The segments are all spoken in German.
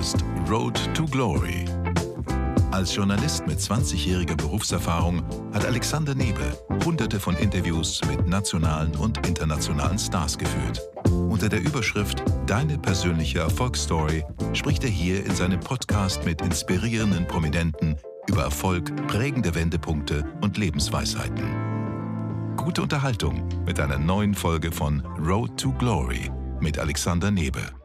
hörst Road to Glory. Als Journalist mit 20-jähriger Berufserfahrung hat Alexander Nebel hunderte von Interviews mit nationalen und internationalen Stars geführt. Unter der Überschrift Deine persönliche Erfolgsstory spricht er hier in seinem Podcast mit inspirierenden Prominenten über Erfolg, prägende Wendepunkte und Lebensweisheiten. Gute Unterhaltung mit einer neuen Folge von Road to Glory mit Alexander Nebel.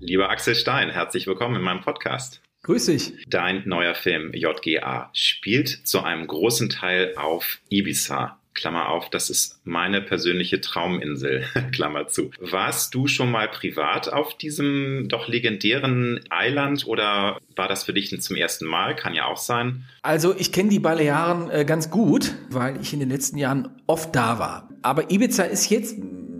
Lieber Axel Stein, herzlich willkommen in meinem Podcast. Grüß dich. Dein neuer Film JGA spielt zu einem großen Teil auf Ibiza. Klammer auf, das ist meine persönliche Trauminsel, Klammer zu. Warst du schon mal privat auf diesem doch legendären Eiland oder war das für dich zum ersten Mal? Kann ja auch sein. Also ich kenne die Balearen äh, ganz gut, weil ich in den letzten Jahren oft da war. Aber Ibiza ist jetzt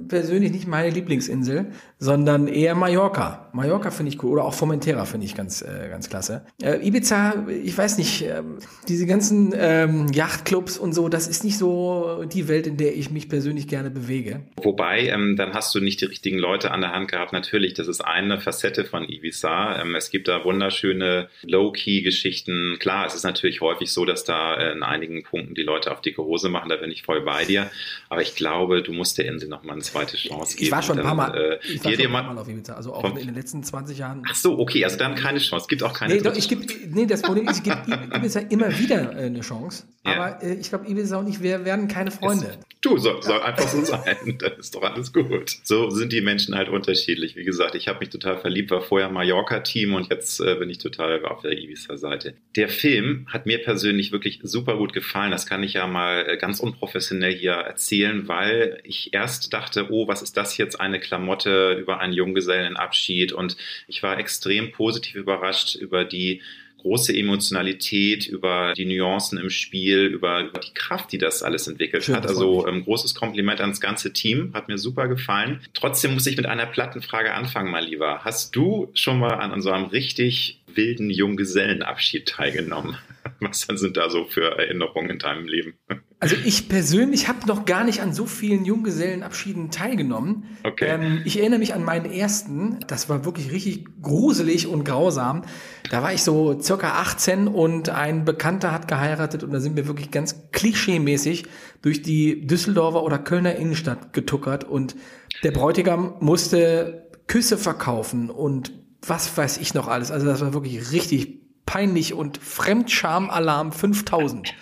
persönlich nicht meine Lieblingsinsel, sondern eher Mallorca. Mallorca finde ich cool oder auch Formentera finde ich ganz äh, ganz klasse. Äh, Ibiza, ich weiß nicht, äh, diese ganzen ähm, Yachtclubs und so, das ist nicht so die Welt, in der ich mich persönlich gerne bewege. Wobei, ähm, dann hast du nicht die richtigen Leute an der Hand gehabt. Natürlich, das ist eine Facette von Ibiza. Ähm, es gibt da wunderschöne Low-Key-Geschichten. Klar, es ist natürlich häufig so, dass da äh, in einigen Punkten die Leute auf dicke Hose machen. Da bin ich voll bei dir. Aber ich glaube, du musst der Insel noch mal ein zweite Chance geben. Ich war schon ein paar Mal, äh, schon ein paar Mal auf Ibiza, also auch von, in den letzten 20 Jahren. Ach so, okay, also dann keine Chance. Es gibt auch keine nee, doch, ich geb, nee, das Problem ist, ich gebe Ibiza immer wieder äh, eine Chance. Ja. Aber äh, ich glaube, Ibiza und ich, wir werden keine Freunde. Es, du, soll, soll einfach so sein. Das ist doch alles gut. So sind die Menschen halt unterschiedlich. Wie gesagt, ich habe mich total verliebt, war vorher Mallorca-Team und jetzt äh, bin ich total auf der Ibiza-Seite. Der Film hat mir persönlich wirklich super gut gefallen. Das kann ich ja mal äh, ganz unprofessionell hier erzählen, weil ich erst dachte, oh, was ist das jetzt, eine Klamotte über einen Junggesellenabschied und ich war extrem positiv überrascht über die große Emotionalität, über die Nuancen im Spiel, über, über die Kraft, die das alles entwickelt Schön, hat. Also ähm, großes Kompliment ans ganze Team, hat mir super gefallen. Trotzdem muss ich mit einer platten Frage anfangen, mal lieber. Hast du schon mal an so einem richtig wilden Junggesellenabschied teilgenommen? Was sind da so für Erinnerungen in deinem Leben? Also ich persönlich habe noch gar nicht an so vielen Junggesellenabschieden teilgenommen. Okay. Ähm, ich erinnere mich an meinen ersten. Das war wirklich richtig gruselig und grausam. Da war ich so circa 18 und ein Bekannter hat geheiratet und da sind wir wirklich ganz klischeemäßig durch die Düsseldorfer oder Kölner Innenstadt getuckert und der Bräutigam musste Küsse verkaufen und was weiß ich noch alles. Also das war wirklich richtig peinlich und Fremdscham-Alarm 5000.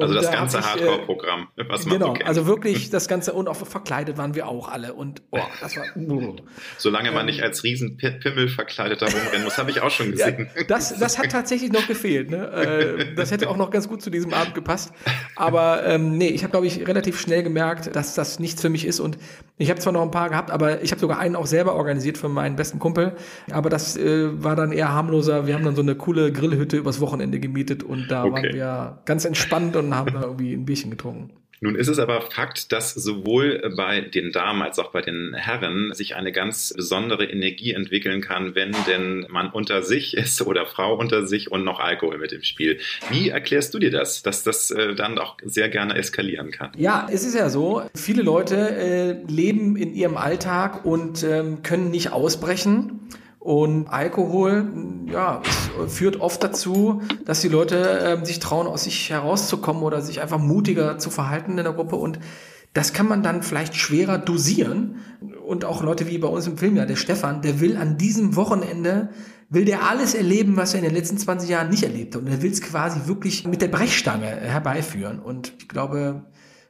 Also das ganze äh, Hardcore-Programm. Genau, so also wirklich das ganze und auch verkleidet waren wir auch alle und oh, das war. Solange man ähm, nicht als Riesenpimmel verkleidet da rumrennen muss, habe ich auch schon gesehen. Ja, das, das hat tatsächlich noch gefehlt. Ne? Äh, das hätte auch noch ganz gut zu diesem Abend gepasst. Aber ähm, nee, ich habe glaube ich relativ schnell gemerkt, dass das nichts für mich ist und ich habe zwar noch ein paar gehabt, aber ich habe sogar einen auch selber organisiert für meinen besten Kumpel. Aber das äh, war dann eher harmloser. Wir haben dann so eine coole Grillhütte übers Wochenende gemietet und da okay. waren wir ganz entspannt und haben da irgendwie ein Bierchen getrunken. Nun ist es aber Fakt, dass sowohl bei den Damen als auch bei den Herren sich eine ganz besondere Energie entwickeln kann, wenn denn man unter sich ist oder Frau unter sich und noch Alkohol mit im Spiel. Wie erklärst du dir das, dass das äh, dann auch sehr gerne eskalieren kann? Ja, es ist ja so, viele Leute äh, leben in ihrem Alltag und ähm, können nicht ausbrechen. Und Alkohol, ja, führt oft dazu, dass die Leute äh, sich trauen, aus sich herauszukommen oder sich einfach mutiger zu verhalten in der Gruppe. Und das kann man dann vielleicht schwerer dosieren. Und auch Leute wie bei uns im Film, ja, der Stefan, der will an diesem Wochenende, will der alles erleben, was er in den letzten 20 Jahren nicht erlebt hat. Und er will es quasi wirklich mit der Brechstange herbeiführen. Und ich glaube,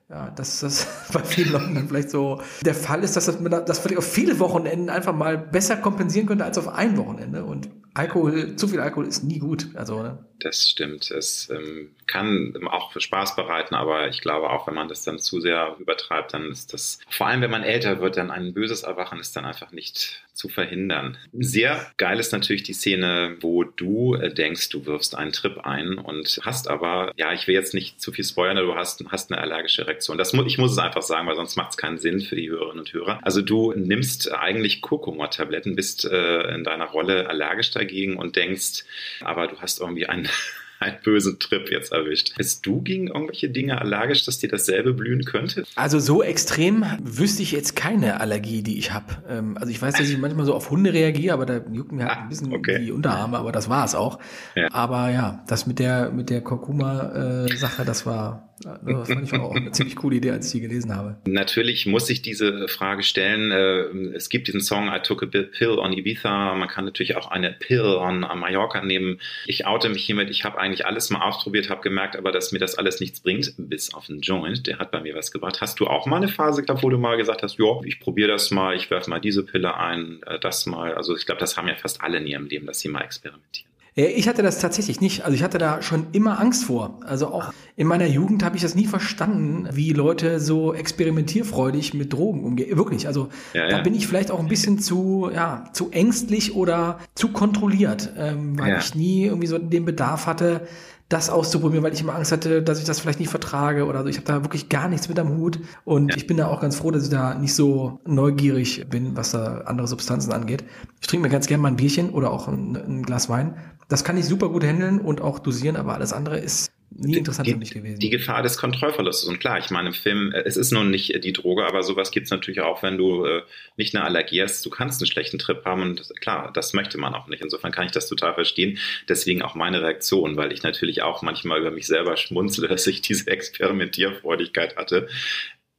ja, dass das bei vielen Leuten dann vielleicht so der Fall ist, dass das, das vielleicht auf viele Wochenenden einfach mal besser kompensieren könnte als auf ein Wochenende. Und Alkohol, zu viel Alkohol ist nie gut. Also, ne? Das stimmt. Es ähm, kann auch Spaß bereiten, aber ich glaube auch, wenn man das dann zu sehr übertreibt, dann ist das, vor allem wenn man älter wird, dann ein böses Erwachen ist dann einfach nicht zu verhindern. Sehr geil ist natürlich die Szene, wo du äh, denkst, du wirfst einen Trip ein und hast aber, ja, ich will jetzt nicht zu viel spoilern, du hast, hast eine allergische Reaktion. Das mu ich muss es einfach sagen, weil sonst macht es keinen Sinn für die Hörerinnen und Hörer. Also du nimmst eigentlich Kurkuma-Tabletten, bist äh, in deiner Rolle allergisch dagegen und denkst, aber du hast irgendwie einen einen bösen Trip jetzt erwischt. Bist du gegen irgendwelche Dinge allergisch, dass dir dasselbe blühen könnte? Also so extrem wüsste ich jetzt keine Allergie, die ich habe. Ähm, also ich weiß, dass ich manchmal so auf Hunde reagiere, aber da jucken mir halt ein bisschen okay. die Unterarme, aber das war es auch. Ja. Aber ja, das mit der mit der Kurkuma-Sache, das war das fand ich auch eine ziemlich coole Idee, als ich die gelesen habe. Natürlich muss ich diese Frage stellen. Äh, es gibt diesen Song I Took a Pill on Ibiza. Man kann natürlich auch eine Pill on Mallorca nehmen. Ich oute mich hiermit. Ich habe eigentlich alles mal ausprobiert, habe gemerkt, aber dass mir das alles nichts bringt, bis auf einen Joint. Der hat bei mir was gebracht. Hast du auch mal eine Phase gehabt, wo du mal gesagt hast, ja, ich probiere das mal, ich werfe mal diese Pille ein, äh, das mal. Also ich glaube, das haben ja fast alle in ihrem Leben, dass sie mal experimentieren. Ich hatte das tatsächlich nicht. Also ich hatte da schon immer Angst vor. Also auch in meiner Jugend habe ich das nie verstanden, wie Leute so experimentierfreudig mit Drogen umgehen. Wirklich. Also ja, ja. da bin ich vielleicht auch ein bisschen zu, ja, zu ängstlich oder zu kontrolliert, ähm, weil ja. ich nie irgendwie so den Bedarf hatte, das auszuprobieren, weil ich immer Angst hatte, dass ich das vielleicht nicht vertrage oder so. Ich habe da wirklich gar nichts mit am Hut und ja. ich bin da auch ganz froh, dass ich da nicht so neugierig bin, was da andere Substanzen angeht. Ich trinke mir ganz gerne mal ein Bierchen oder auch ein, ein Glas Wein. Das kann ich super gut handeln und auch dosieren, aber alles andere ist nie interessant die, für mich gewesen. Die Gefahr des Kontrollverlustes. Und klar, ich meine, im Film, äh, es ist nun nicht äh, die Droge, aber sowas gibt es natürlich auch, wenn du äh, nicht eine Allergie hast. Du kannst einen schlechten Trip haben und klar, das möchte man auch nicht. Insofern kann ich das total verstehen. Deswegen auch meine Reaktion, weil ich natürlich auch manchmal über mich selber schmunzle, dass ich diese Experimentierfreudigkeit hatte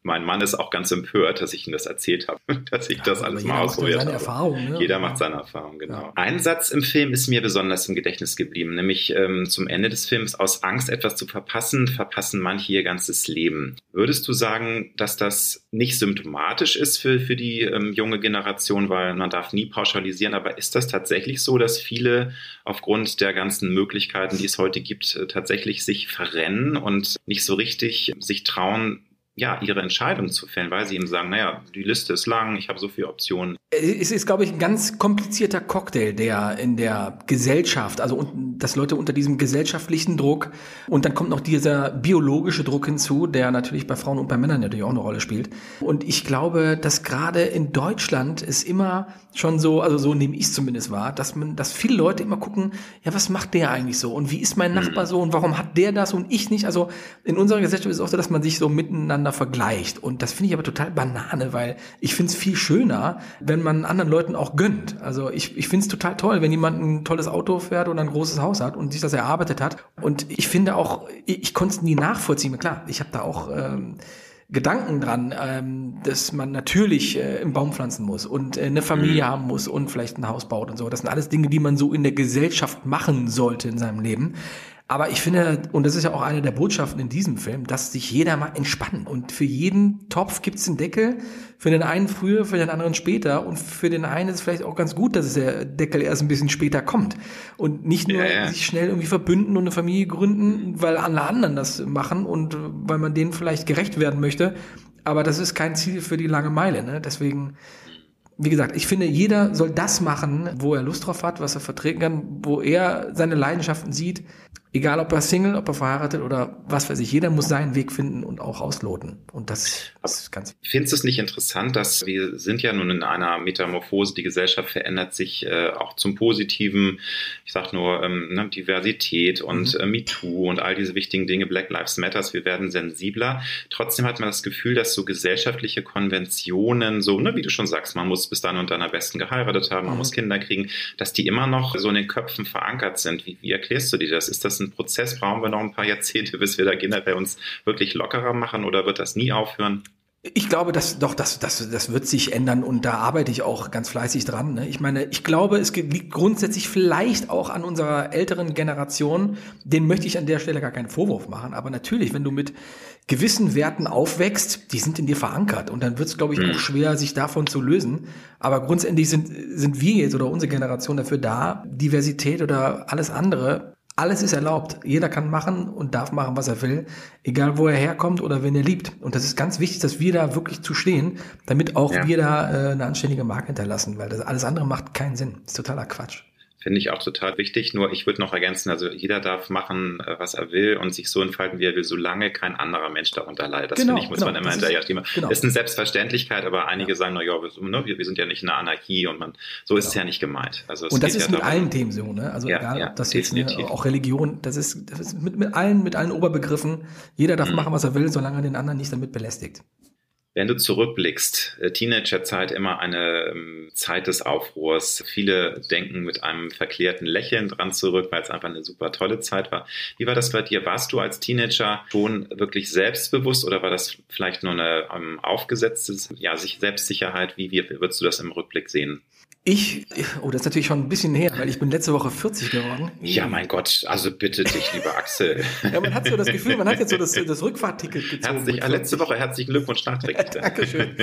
mein Mann ist auch ganz empört, dass ich ihm das erzählt habe, dass ich ja, das alles mal ausprobiert habe. Erfahrung, ne? Jeder macht seine Erfahrung, genau. Ja. Ein Satz im Film ist mir besonders im Gedächtnis geblieben, nämlich ähm, zum Ende des Films, aus Angst etwas zu verpassen, verpassen manche ihr ganzes Leben. Würdest du sagen, dass das nicht symptomatisch ist für, für die ähm, junge Generation, weil man darf nie pauschalisieren, aber ist das tatsächlich so, dass viele aufgrund der ganzen Möglichkeiten, die es heute gibt, äh, tatsächlich sich verrennen und nicht so richtig sich trauen, ja, ihre Entscheidung zu fällen, weil sie eben sagen, naja, die Liste ist lang, ich habe so viele Optionen. Es ist, glaube ich, ein ganz komplizierter Cocktail, der in der Gesellschaft, also dass Leute unter diesem gesellschaftlichen Druck und dann kommt noch dieser biologische Druck hinzu, der natürlich bei Frauen und bei Männern natürlich auch eine Rolle spielt. Und ich glaube, dass gerade in Deutschland es immer schon so, also so nehme ich es zumindest wahr, dass man, dass viele Leute immer gucken, ja, was macht der eigentlich so und wie ist mein Nachbar so und warum hat der das und ich nicht? Also in unserer Gesellschaft ist es auch so, dass man sich so miteinander miteinander vergleicht. Und das finde ich aber total Banane, weil ich finde es viel schöner, wenn man anderen Leuten auch gönnt. Also ich, ich finde es total toll, wenn jemand ein tolles Auto fährt oder ein großes Haus hat und sich das erarbeitet hat. Und ich finde auch, ich, ich konnte es nie nachvollziehen. Klar, ich habe da auch... Ähm, Gedanken dran, ähm, dass man natürlich äh, im Baum pflanzen muss und äh, eine Familie mhm. haben muss und vielleicht ein Haus baut und so. Das sind alles Dinge, die man so in der Gesellschaft machen sollte in seinem Leben. Aber ich finde, und das ist ja auch eine der Botschaften in diesem Film, dass sich jeder mal entspannt. Und für jeden Topf gibt es einen Deckel. Für den einen früher, für den anderen später. Und für den einen ist es vielleicht auch ganz gut, dass der Deckel erst ein bisschen später kommt. Und nicht nur ja, ja. sich schnell irgendwie verbünden und eine Familie gründen, weil alle anderen das machen und weil man denen vielleicht gerecht werden möchte. Aber das ist kein Ziel für die lange Meile. Ne? Deswegen wie gesagt, ich finde, jeder soll das machen, wo er Lust drauf hat, was er vertreten kann, wo er seine Leidenschaften sieht. Egal, ob er Single, ob er verheiratet oder was weiß ich. Jeder muss seinen Weg finden und auch ausloten. Und das ist ganz. Findest du es nicht interessant, dass wir sind ja nun in einer Metamorphose, die Gesellschaft verändert sich äh, auch zum Positiven. Ich sag nur ähm, ne, Diversität und mhm. äh, MeToo und all diese wichtigen Dinge, Black Lives Matters, wir werden sensibler. Trotzdem hat man das Gefühl, dass so gesellschaftliche Konventionen, so, ne, wie du schon sagst, man muss bis dann und dann am besten geheiratet haben, man mhm. muss Kinder kriegen, dass die immer noch so in den Köpfen verankert sind. Wie, wie erklärst du dir das? Ist das ein Prozess? Brauchen wir noch ein paar Jahrzehnte, bis wir da generell uns wirklich lockerer machen oder wird das nie aufhören? Ich glaube, dass doch, das, das, das wird sich ändern und da arbeite ich auch ganz fleißig dran. Ne? Ich meine, ich glaube, es liegt grundsätzlich vielleicht auch an unserer älteren Generation. Den möchte ich an der Stelle gar keinen Vorwurf machen. Aber natürlich, wenn du mit gewissen Werten aufwächst, die sind in dir verankert und dann wird es, glaube ich, auch schwer, sich davon zu lösen. Aber grundsätzlich sind, sind wir jetzt oder unsere Generation dafür da, Diversität oder alles andere alles ist erlaubt. Jeder kann machen und darf machen, was er will, egal wo er herkommt oder wen er liebt. Und das ist ganz wichtig, dass wir da wirklich zu stehen, damit auch ja. wir da äh, eine anständige Marke hinterlassen, weil das alles andere macht keinen Sinn. Das ist totaler Quatsch. Finde ich auch total wichtig. Nur ich würde noch ergänzen, also jeder darf machen, äh, was er will und sich so entfalten, wie er will, solange kein anderer Mensch darunter leidet. Das Genau, finde ich, muss genau, man immer hinterher stehen. genau. Das ist eine Selbstverständlichkeit, aber einige sagen, na ja, wir, ne, wir wir sind ja nicht in einer Anarchie und man, so ist es ja nicht gemeint. Also Genau. Und das ist ja mit darum- allen Themen so, ne? Also Ja, egal, ja, das jetzt ne, auch Religion, das ist, das ist mit, mit allen, mit allen Oberbegriffen. Jeder darf Mhm. machen, was er will, solange er den anderen nicht damit belästigt. Wenn du zurückblickst, äh, Teenagerzeit immer eine ähm, Zeit des Aufruhrs. Viele denken mit einem verklärten Lächeln dran zurück, weil es einfach eine super tolle Zeit war. Wie war das bei dir? Warst du als Teenager schon wirklich selbstbewusst oder war das vielleicht nur eine ähm, aufgesetzte ja, sich Selbstsicherheit? Wie, wie würdest du das im Rückblick sehen? Ich, oh, das ist natürlich schon ein bisschen her, weil ich bin letzte Woche 40 geworden. Ja, mein Gott, also bitte dich, lieber Axel. Ja, man hat so das Gefühl, man hat jetzt so das, das Rückfahrtticket gezogen. Herzlich, letzte 40. Woche herzlichen Glückwunsch nachträglich. Dankeschön.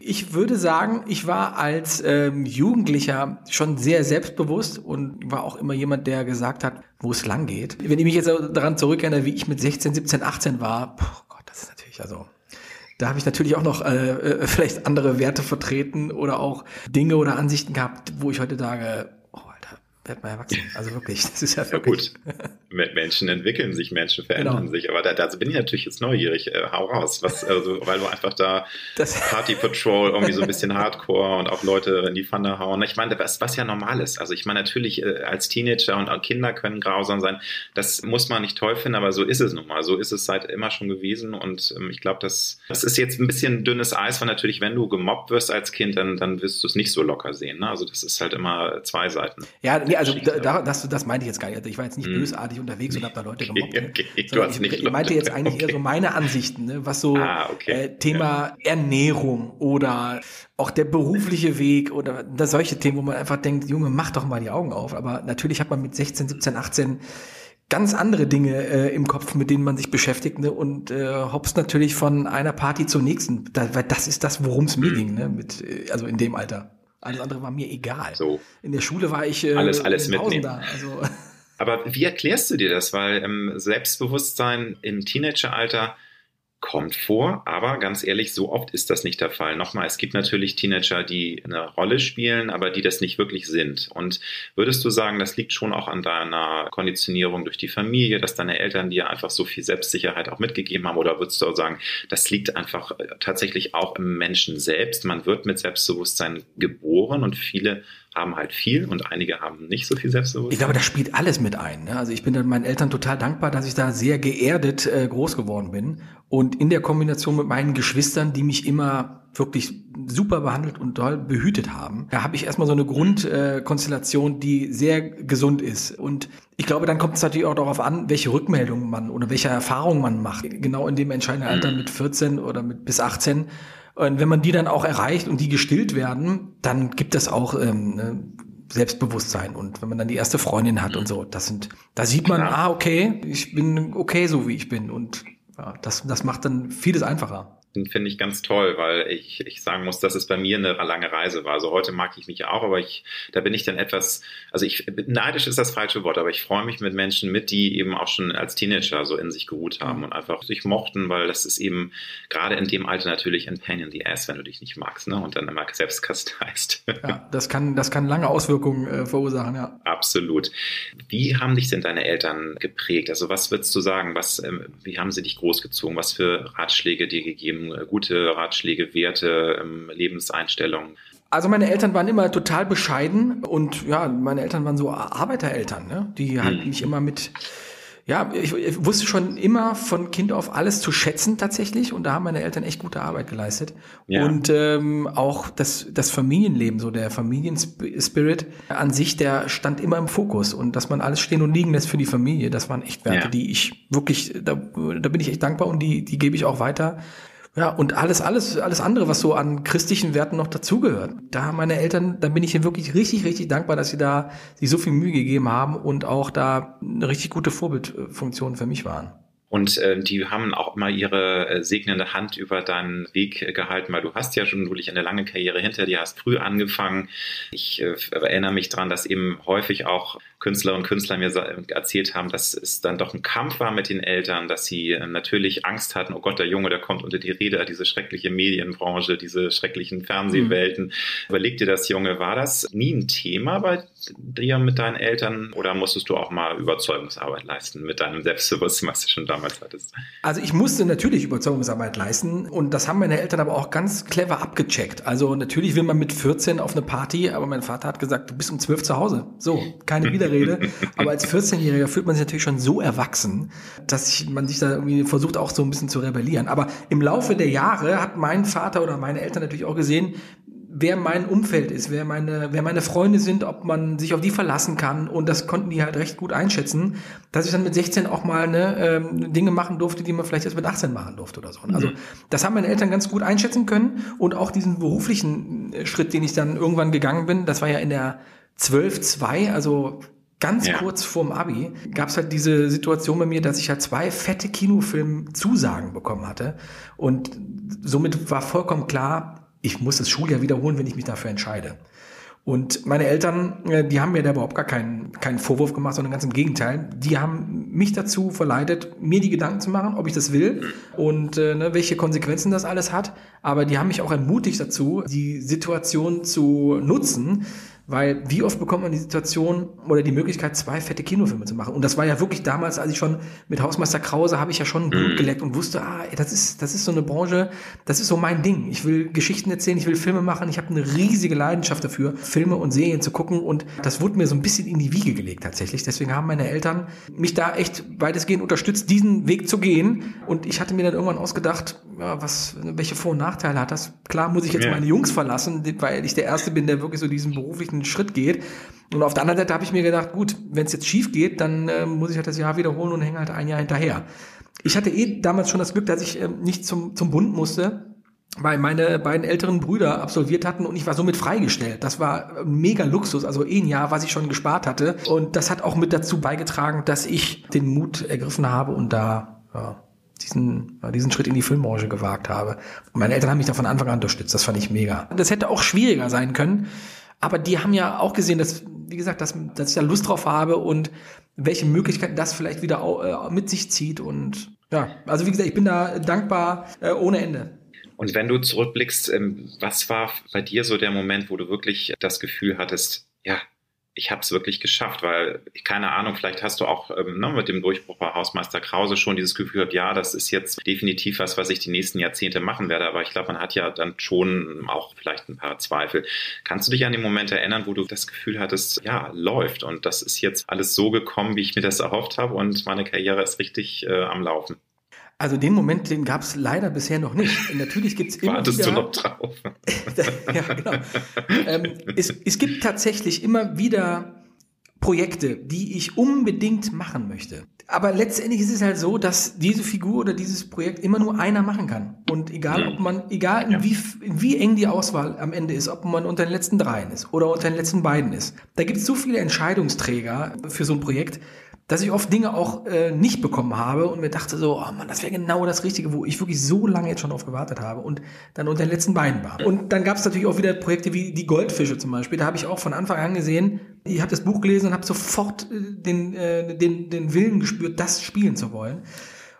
Ich würde sagen, ich war als ähm, Jugendlicher schon sehr selbstbewusst und war auch immer jemand, der gesagt hat, wo es lang geht. Wenn ich mich jetzt daran zurückerinnere, wie ich mit 16, 17, 18 war, puh, Gott, das ist natürlich also. Da habe ich natürlich auch noch äh, äh, vielleicht andere Werte vertreten oder auch Dinge oder Ansichten gehabt, wo ich heute sage, werd mal erwachsen. Also wirklich, das ist ja Ja wirklich. gut, Mit Menschen entwickeln sich, Menschen verändern Genau. sich. Aber da, da bin ich natürlich jetzt neugierig. Äh, hau raus, was, also, weil du einfach da Das, Party Patrol irgendwie so ein bisschen Hardcore und auch Leute in die Pfanne hauen. Ich meine, was, was ja normal ist. Also ich meine natürlich äh, als Teenager und auch Kinder können grausam sein. Das muss man nicht toll finden, aber so ist es nun mal. So ist es seit immer schon gewesen. Und ähm, ich glaube, das, das ist jetzt ein bisschen dünnes Eis, weil natürlich, wenn du gemobbt wirst als Kind, dann, dann wirst du es nicht so locker sehen. Ne? Also das ist halt immer zwei Seiten. ja, nee, also da, das, das meinte ich jetzt gar nicht. Also ich war jetzt nicht Hm. bösartig unterwegs und habe da Leute gemobbt. Okay, okay. Du hast ich, nicht ich meinte jetzt eigentlich eher okay. so meine Ansichten, ne, was so Ah, okay. äh, Thema Ernährung oder auch der berufliche Weg oder solche Themen, wo man einfach denkt, Junge, mach doch mal die Augen auf. Aber natürlich hat man mit 16, 17, 18 ganz andere Dinge äh, im Kopf, mit denen man sich beschäftigt ne? und äh, hoppst natürlich von einer Party zur nächsten. Da, weil das ist das, worum es mir Mhm. ging, ne? mit, äh, also in dem Alter. Alles andere war mir egal. So. In der Schule war ich äh, Alles- alles mitnehmen. Tausender. Also Aber wie erklärst du dir das? Weil ähm, Selbstbewusstsein im Teenageralter kommt vor, aber ganz ehrlich, so oft ist das nicht der Fall. Nochmal, es gibt natürlich Teenager, die eine Rolle spielen, aber die das nicht wirklich sind. Und würdest du sagen, das liegt schon auch an deiner Konditionierung durch die Familie, dass deine Eltern dir einfach so viel Selbstsicherheit auch mitgegeben haben? Oder würdest du auch sagen, das liegt einfach äh, tatsächlich auch im Menschen selbst? Man wird mit Selbstbewusstsein geboren und viele haben halt viel und einige haben nicht so viel Selbstbewusstsein. Ich glaube, das spielt alles mit ein. Ne? Also ich bin meinen Eltern total dankbar, dass ich da sehr geerdet äh, groß geworden bin. Und in der Kombination mit meinen Geschwistern, die mich immer wirklich super behandelt und doll behütet haben, da habe ich erstmal so eine Grundkonstellation, äh, die sehr gesund ist. Und ich glaube, dann kommt es natürlich auch darauf an, welche Rückmeldungen man oder welche Erfahrungen man macht. Genau in dem entscheidenden Alter mit 14 oder mit bis 18. Und wenn man die dann auch erreicht und die gestillt werden, dann gibt es auch ähm, ne, Selbstbewusstsein. Und wenn man dann die erste Freundin hat und so, das sind, da sieht man, ah, okay, ich bin okay so wie ich bin. Und ja, das, das macht dann vieles einfacher. Finde ich ganz toll, weil ich, ich sagen muss, dass es bei mir eine lange Reise war. Also heute mag ich mich auch, aber ich, da bin ich dann etwas, also ich, neidisch ist das falsche Wort, aber ich freue mich mit Menschen mit, die eben auch schon als Teenager so in sich geruht haben und einfach sich mochten, weil das ist eben gerade in dem Alter natürlich ein Pain in the Ass, wenn du dich nicht magst, ne, und dann immer selbst kasteist. Ja, das kann, das kann lange Auswirkungen äh, verursachen, ja. Absolut. Wie haben dich denn deine Eltern geprägt? Also was würdest du sagen? Was, ähm, wie haben sie dich großgezogen? Was für Ratschläge dir gegeben? Äh, Gute Ratschläge, Werte, ähm, Lebenseinstellungen? Also meine Eltern waren immer total bescheiden und ja, meine Eltern waren so Arbeitereltern, ne? die halt Mhm. mich immer mit, ja, ich, ich wusste schon immer von Kind auf alles zu schätzen tatsächlich und da haben meine Eltern echt gute Arbeit geleistet. Ja. Und ähm, auch das, das Familienleben, so der Familienspirit an sich, der stand immer im Fokus und dass man alles stehen und liegen lässt für die Familie, das waren echt Werte, Ja. die ich wirklich, da, da bin ich echt dankbar und die, die gebe ich auch weiter. Ja, und alles, alles, alles andere, was so an christlichen Werten noch dazugehört. Da haben meine Eltern, da bin ich ihnen wirklich richtig, richtig dankbar, dass sie da sich so viel Mühe gegeben haben und auch da eine richtig gute Vorbildfunktion für mich waren. Und äh, die haben auch immer ihre äh, segnende Hand über deinen Weg äh, gehalten, weil du hast ja schon wirklich eine lange Karriere hinter dir, hast früh angefangen. Ich äh, erinnere mich dran, dass eben häufig auch Künstler und Künstler mir erzählt haben, dass es dann doch ein Kampf war mit den Eltern, dass sie äh, natürlich Angst hatten, oh Gott, der Junge, der kommt unter die Räder, diese schreckliche Medienbranche, diese schrecklichen Fernsehwelten. Mhm. Überleg dir das, Junge, war das nie ein Thema bei dir mit deinen Eltern oder musstest du auch mal Überzeugungsarbeit leisten mit deinem Selbstbewusstsein, was du schon damals hattest? Also ich musste natürlich Überzeugungsarbeit leisten und das haben meine Eltern aber auch ganz clever abgecheckt. Also natürlich will man mit 14 auf eine Party, aber mein Vater hat gesagt, du bist um 12 zu Hause. So, keine Widerrede. Aber als 14-Jähriger fühlt man sich natürlich schon so erwachsen, dass man sich da irgendwie versucht auch so ein bisschen zu rebellieren. Aber im Laufe der Jahre hat mein Vater oder meine Eltern natürlich auch gesehen, wer mein Umfeld ist, wer meine, wer meine Freunde sind, ob man sich auf die verlassen kann. Und das konnten die halt recht gut einschätzen, dass ich dann mit 16 auch mal ne, ähm, Dinge machen durfte, die man vielleicht erst mit 18 machen durfte oder so. Also, mhm. Also das haben meine Eltern ganz gut einschätzen können. Und auch diesen beruflichen äh, Schritt, den ich dann irgendwann gegangen bin, das war ja in der 12-2, also ganz ja. kurz vorm Abi, gab es halt diese Situation bei mir, dass ich halt zwei fette Kinofilm-Zusagen bekommen hatte. Und somit war vollkommen klar, ich muss das Schuljahr wiederholen, wenn ich mich dafür entscheide. Und meine Eltern, äh, die haben mir da überhaupt gar keinen, keinen Vorwurf gemacht, sondern ganz im Gegenteil. Die haben mich dazu verleitet, mir die Gedanken zu machen, ob ich das will und äh, ne, welche Konsequenzen das alles hat. Aber die haben mich auch ermutigt dazu, die Situation zu nutzen, weil wie oft bekommt man die Situation oder die Möglichkeit, zwei fette Kinofilme zu machen? Und das war ja wirklich damals, als ich schon mit Hausmeister Krause habe ich ja schon Blut mhm. geleckt und wusste, ah, das ist, das ist so eine Branche, das ist so mein Ding. Ich will Geschichten erzählen, ich will Filme machen, ich habe eine riesige Leidenschaft dafür, Filme und Serien zu gucken. Und das wurde mir so ein bisschen in die Wiege gelegt tatsächlich. Deswegen haben meine Eltern mich da echt weitestgehend unterstützt, diesen Weg zu gehen. Und ich hatte mir dann irgendwann ausgedacht, ja, was, welche Vor- und Nachteile hat das? Klar muss ich jetzt ja. meine Jungs verlassen, weil ich der Erste bin, der wirklich so diesen beruflichen einen Schritt geht. Und auf der anderen Seite habe ich mir gedacht, gut, wenn es jetzt schief geht, dann äh, muss ich halt das Jahr wiederholen und hänge halt ein Jahr hinterher. Ich hatte eh damals schon das Glück, dass ich äh, nicht zum, zum Bund musste, weil meine beiden älteren Brüder absolviert hatten und ich war somit freigestellt. Das war mega Luxus, also eh ein Jahr, was ich schon gespart hatte. Und das hat auch mit dazu beigetragen, dass ich den Mut ergriffen habe und da ja, diesen, diesen Schritt in die Filmbranche gewagt habe. Meine Eltern haben mich da von Anfang an unterstützt. Das fand ich mega. Das hätte auch schwieriger sein können, aber die haben ja auch gesehen, dass, wie gesagt, dass, dass ich da Lust drauf habe und welche Möglichkeiten das vielleicht wieder äh, mit sich zieht. Und ja, also wie gesagt, ich bin da dankbar äh, ohne Ende. Und wenn du zurückblickst, ähm, was war bei dir so der Moment, wo du wirklich das Gefühl hattest, ja, ich habe es wirklich geschafft, weil, keine Ahnung, vielleicht hast du auch ähm, ne, mit dem Durchbruch bei Hausmeister Krause schon dieses Gefühl gehabt, ja, das ist jetzt definitiv was, was ich die nächsten Jahrzehnte machen werde. Aber ich glaube, man hat ja dann schon auch vielleicht ein paar Zweifel. Kannst du dich an den Moment erinnern, wo du das Gefühl hattest, ja, läuft und das ist jetzt alles so gekommen, wie ich mir das erhofft habe und meine Karriere ist richtig äh, am Laufen? Also den Moment, den gab es leider bisher noch nicht. Natürlich gibt es immer Wartest wieder, du noch drauf? ja, genau. Ähm, es, es gibt tatsächlich immer wieder Projekte, die ich unbedingt machen möchte. Aber letztendlich ist es halt so, dass diese Figur oder dieses Projekt immer nur einer machen kann. Und egal, ob man, egal ja. wie, wie eng die Auswahl am Ende ist, ob man unter den letzten dreien ist oder unter den letzten beiden ist. Da gibt es so viele Entscheidungsträger für so ein Projekt, dass ich oft Dinge auch äh, nicht bekommen habe und mir dachte so, oh Mann, das wäre genau das Richtige, wo ich wirklich so lange jetzt schon drauf gewartet habe und dann unter den letzten beiden war. Und dann gab es natürlich auch wieder Projekte wie die Goldfische zum Beispiel. Da habe ich auch von Anfang an gesehen, ich habe das Buch gelesen und habe sofort äh, den, äh, den, den Willen gespürt, das spielen zu wollen.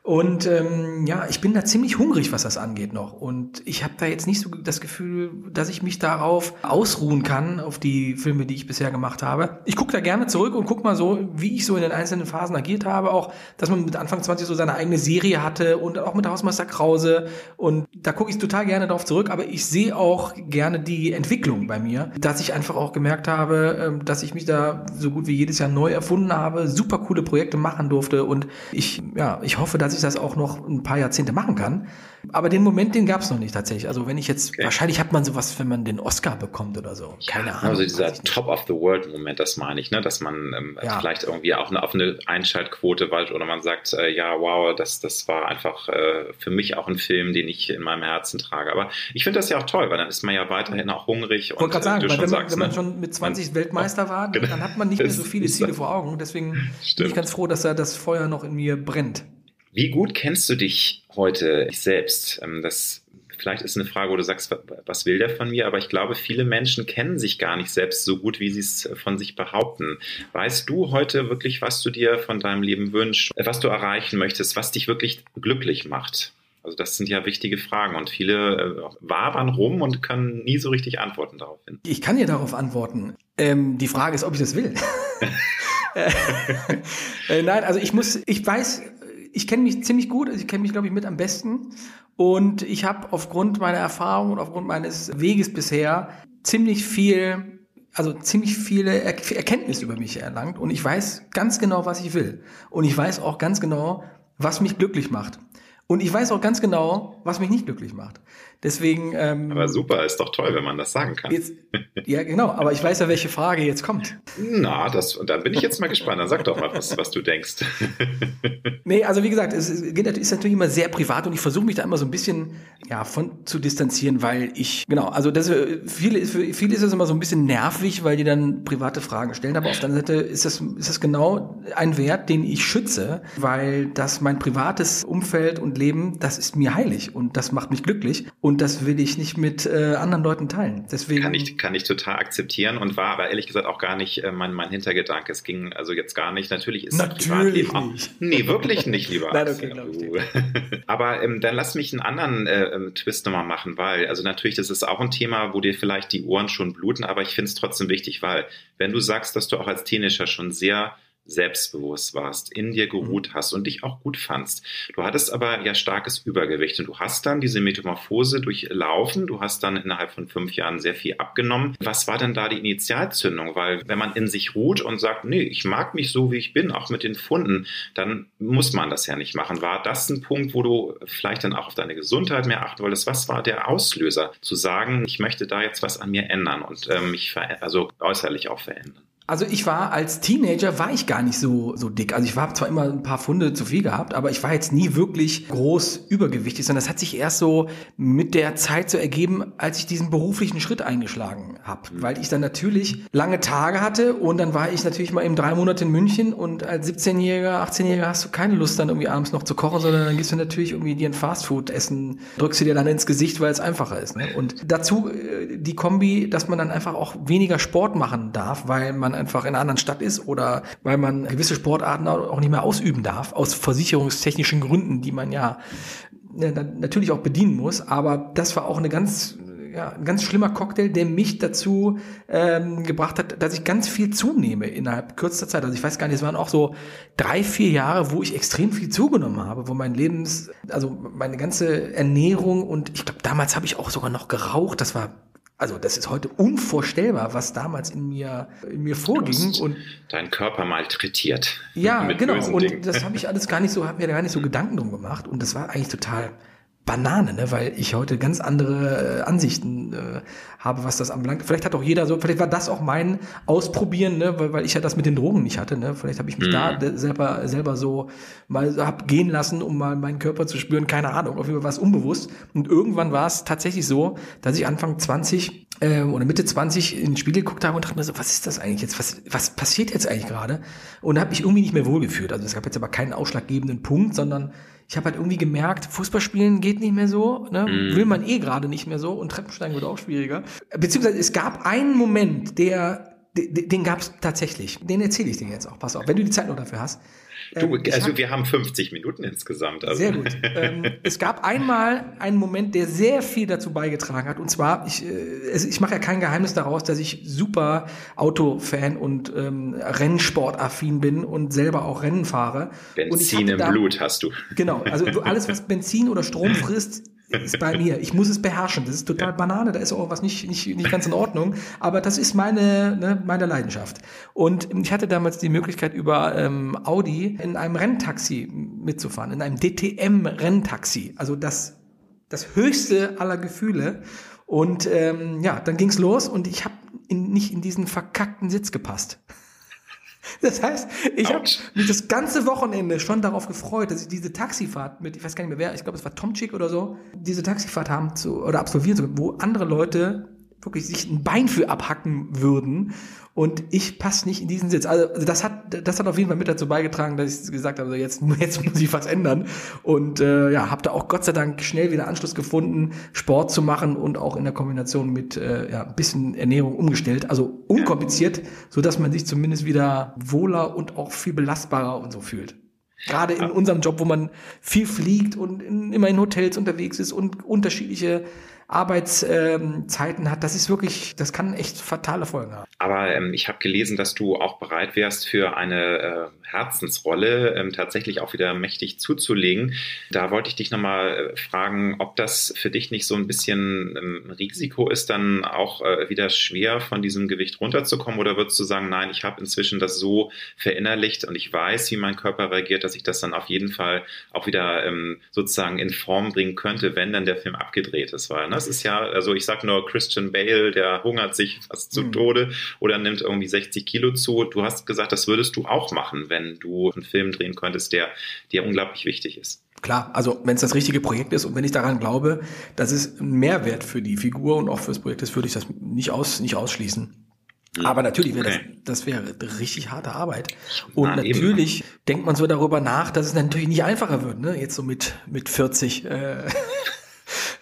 Und ähm, ja, ich bin da ziemlich hungrig, was das angeht noch. Und ich habe da jetzt nicht so das Gefühl, dass ich mich darauf ausruhen kann, auf die Filme, die ich bisher gemacht habe. Ich gucke da gerne zurück und guck mal so, wie ich so in den einzelnen Phasen agiert habe. Auch, dass man mit Anfang 20 so seine eigene Serie hatte und auch mit Hausmeister Krause. Und da gucke ich total gerne darauf zurück. Aber ich sehe auch gerne die Entwicklung bei mir, dass ich einfach auch gemerkt habe, ähm, dass ich mich da so gut wie jedes Jahr neu erfunden habe, super coole Projekte machen durfte. Und ich, ja, ich hoffe, dass dass ich das auch noch ein paar Jahrzehnte machen kann. Aber den Moment, den gab es noch nicht tatsächlich. Also wenn ich jetzt, okay. wahrscheinlich hat man sowas, wenn man den Oscar bekommt oder so. Keine ja, Ahnung. Also dieser Top of the World Moment, das meine ich, ne? dass man ähm, ja. vielleicht irgendwie auch eine, auf eine Einschaltquote weil, oder man sagt, äh, ja, wow, das, das war einfach äh, für mich auch ein Film, den ich in meinem Herzen trage. Aber ich finde das ja auch toll, weil dann ist man ja weiterhin auch hungrig. Wollte gerade sagen, weil wenn, man, wenn man ne? schon mit 20 Weltmeister war, genau. dann hat man nicht mehr so viele Ziele vor Augen. Deswegen Stimmt. bin ich ganz froh, dass da das Feuer noch in mir brennt. Wie gut kennst du dich heute selbst? Ähm, das vielleicht ist eine Frage, wo du sagst, was will der von mir? Aber ich glaube, viele Menschen kennen sich gar nicht selbst so gut, wie sie es von sich behaupten. Weißt du heute wirklich, was du dir von deinem Leben wünschst, was du erreichen möchtest, was dich wirklich glücklich macht? Also das sind ja wichtige Fragen und viele äh, wabern rum und können nie so richtig Antworten darauf finden. Ich kann dir darauf antworten. Ähm, die Frage ist, ob ich das will. äh, nein, also ich muss, ich weiß, ich kenne mich ziemlich gut, also ich kenne mich, glaube ich, mit am besten. Und ich habe aufgrund meiner Erfahrung und aufgrund meines Weges bisher ziemlich viel, also ziemlich viele er Erkenntnis über mich erlangt. Und ich weiß ganz genau, was ich will. Und ich weiß auch ganz genau, was mich glücklich macht. Und ich weiß auch ganz genau, was mich nicht glücklich macht. Deswegen. Ähm, aber super, ist doch toll, wenn man das sagen kann. Jetzt, ja, genau, aber ich weiß ja, welche Frage jetzt kommt. Na, das, dann bin ich jetzt mal gespannt. Dann sag doch mal, was, was du denkst. nee, also wie gesagt, es ist natürlich immer sehr privat und ich versuche mich da immer so ein bisschen ja, von zu distanzieren, weil ich, genau, also das, viele, für viele ist es immer so ein bisschen nervig, weil die dann private Fragen stellen. Aber auf der anderen Seite ist das, ist das genau ein Wert, den ich schütze, weil das mein privates Umfeld und Leben, das ist mir heilig und das macht mich glücklich. Und und das will ich nicht mit äh, anderen Leuten teilen. Deswegen kann ich, kann ich total akzeptieren und war aber ehrlich gesagt auch gar nicht äh, mein, mein Hintergedanke. Es ging also jetzt gar nicht. Natürlich ist Natürlich Privatleben nicht. Auch, nee, wirklich nicht, lieber Nein, okay, Aber ähm, dann lass mich einen anderen äh, ähm, Twist nochmal machen, weil, also natürlich, das ist auch ein Thema, wo dir vielleicht die Ohren schon bluten, aber ich finde es trotzdem wichtig, weil wenn du sagst, dass du auch als Teenager schon sehr selbstbewusst warst, in dir geruht mhm. hast und dich auch gut fandst. Du hattest aber ja starkes Übergewicht und du hast dann diese Metamorphose durchlaufen. Du hast dann innerhalb von fünf Jahren sehr viel abgenommen. Was war denn da die Initialzündung? Weil wenn man in sich ruht und sagt, nee, ich mag mich so, wie ich bin, auch mit den Funden, dann muss man das ja nicht machen. War das ein Punkt, wo du vielleicht dann auch auf deine Gesundheit mehr achten wolltest? Was war der Auslöser, zu sagen, ich möchte da jetzt was an mir ändern und äh, mich also äußerlich auch verändern? Also ich war als Teenager war ich gar nicht so so dick. Also ich war zwar immer ein paar Funde zu viel gehabt, aber ich war jetzt nie wirklich groß übergewichtig, sondern das hat sich erst so mit der Zeit so ergeben, als ich diesen beruflichen Schritt eingeschlagen habe, mhm. weil ich dann natürlich lange Tage hatte und dann war ich natürlich mal eben drei Monate in München und als 17-Jähriger, 18-Jähriger hast du keine Lust dann irgendwie abends noch zu kochen, sondern dann gehst du natürlich irgendwie dir ein Fastfood essen, drückst du dir dann ins Gesicht, weil es einfacher ist. Ne? Und dazu äh, die Kombi, dass man dann einfach auch weniger Sport machen darf, weil man einfach in einer anderen Stadt ist oder weil man gewisse Sportarten auch nicht mehr ausüben darf, aus versicherungstechnischen Gründen, die man ja ne, natürlich auch bedienen muss. Aber das war auch eine ganz ja, ein ganz schlimmer Cocktail, der mich dazu ähm, gebracht hat, dass ich ganz viel zunehme innerhalb kürzester Zeit. Also ich weiß gar nicht, es waren auch so drei, vier Jahre, wo ich extrem viel zugenommen habe, wo mein Lebens, also meine ganze Ernährung und ich glaube, damals habe ich auch sogar noch geraucht. Das war also das ist heute unvorstellbar, was damals in mir, in mir vorging. Und dein Körper malträtiert. Ja, genau. Und Dingen. das habe ich alles gar nicht so, habe mir gar nicht so Gedanken drum gemacht. Und das war eigentlich total Banane, ne? weil ich heute ganz andere äh, Ansichten äh, habe, was das anbelangt. Vielleicht hat auch jeder so, vielleicht war das auch mein Ausprobieren, ne? weil, weil ich ja das mit den Drogen nicht hatte. Ne? Vielleicht habe ich mich mhm. da selber selber so mal hab gehen lassen, um mal meinen Körper zu spüren. Keine Ahnung, auf jeden Fall war es unbewusst. Und irgendwann war es tatsächlich so, dass ich Anfang 20 äh, oder Mitte 20 in den Spiegel geguckt habe und dachte mir so, was ist das eigentlich jetzt? Was, was passiert jetzt eigentlich gerade? Und habe mich irgendwie nicht mehr wohlgefühlt. Also es gab jetzt aber keinen ausschlaggebenden Punkt, sondern ich habe halt irgendwie gemerkt, Fußballspielen geht nicht mehr so, ne? Mm. will man eh gerade nicht mehr so und Treppensteigen wird auch schwieriger. Beziehungsweise es gab einen Moment, der, den, den gab es tatsächlich. Den erzähle ich dir jetzt auch. Pass auf, wenn du die Zeit noch dafür hast. Du, ähm, also hab, wir haben 50 Minuten insgesamt. Also. Sehr gut. Ähm, es gab einmal einen Moment, der sehr viel dazu beigetragen hat. Und zwar, ich, äh, ich mache ja kein Geheimnis daraus, dass ich super Autofan und ähm, Rennsportaffin bin und selber auch Rennen fahre. Benzin im da, Blut hast du. Genau, also alles, was Benzin oder Strom frisst, ist bei mir. Ich muss es beherrschen. Das ist total. Banane, da ist auch was nicht, nicht, nicht ganz in Ordnung. Aber das ist meine, ne, meine Leidenschaft. Und ich hatte damals die Möglichkeit, über ähm, Audi in einem Renntaxi mitzufahren, in einem DTM-Renntaxi. Also das, das höchste aller Gefühle. Und ähm, ja, dann ging's los und ich habe nicht in diesen verkackten Sitz gepasst. Das heißt, ich habe mich das ganze Wochenende schon darauf gefreut, dass ich diese Taxifahrt mit, ich weiß gar nicht mehr wer, ich glaube es war Tomczyk oder so, diese Taxifahrt haben zu oder absolvieren zu, wo andere Leute wirklich sich ein Bein für abhacken würden. Und ich passe nicht in diesen Sitz. Also das hat, das hat auf jeden Fall mit dazu beigetragen, dass ich gesagt habe, jetzt, jetzt muss ich was ändern. Und äh, ja, habe da auch Gott sei Dank schnell wieder Anschluss gefunden, Sport zu machen und auch in der Kombination mit äh, ja, ein bisschen Ernährung umgestellt. Also unkompliziert, so dass man sich zumindest wieder wohler und auch viel belastbarer und so fühlt. Gerade in unserem Job, wo man viel fliegt und in, immer in Hotels unterwegs ist und unterschiedliche Arbeitszeiten hat, das ist wirklich, das kann echt fatale Folgen haben. Aber ähm, ich habe gelesen, dass du auch bereit wärst, für eine äh, Herzensrolle ähm, tatsächlich auch wieder mächtig zuzulegen. Da wollte ich dich nochmal äh, fragen, ob das für dich nicht so ein bisschen ähm, Risiko ist, dann auch äh, wieder schwer von diesem Gewicht runterzukommen? Oder würdest du sagen, nein, ich habe inzwischen das so verinnerlicht und ich weiß, wie mein Körper reagiert, dass ich das dann auf jeden Fall auch wieder ähm, sozusagen in Form bringen könnte, wenn dann der Film abgedreht ist? Weil ne, das ist ja, also ich sag nur Christian Bale, der hungert sich fast zu mhm. Tode oder nimmt irgendwie 60 Kilo zu. Du hast gesagt, das würdest du auch machen, wenn du einen Film drehen könntest, der dir unglaublich wichtig ist. Klar, also wenn es das richtige Projekt ist und wenn ich daran glaube, dass es ein Mehrwert für die Figur und auch fürs Projekt ist, würde ich das nicht, aus, nicht ausschließen. Aber natürlich wäre okay. das, das wäre richtig harte Arbeit. Und Na, natürlich eben. denkt man so darüber nach, dass es natürlich nicht einfacher wird, ne? Jetzt so mit, mit 40. Äh,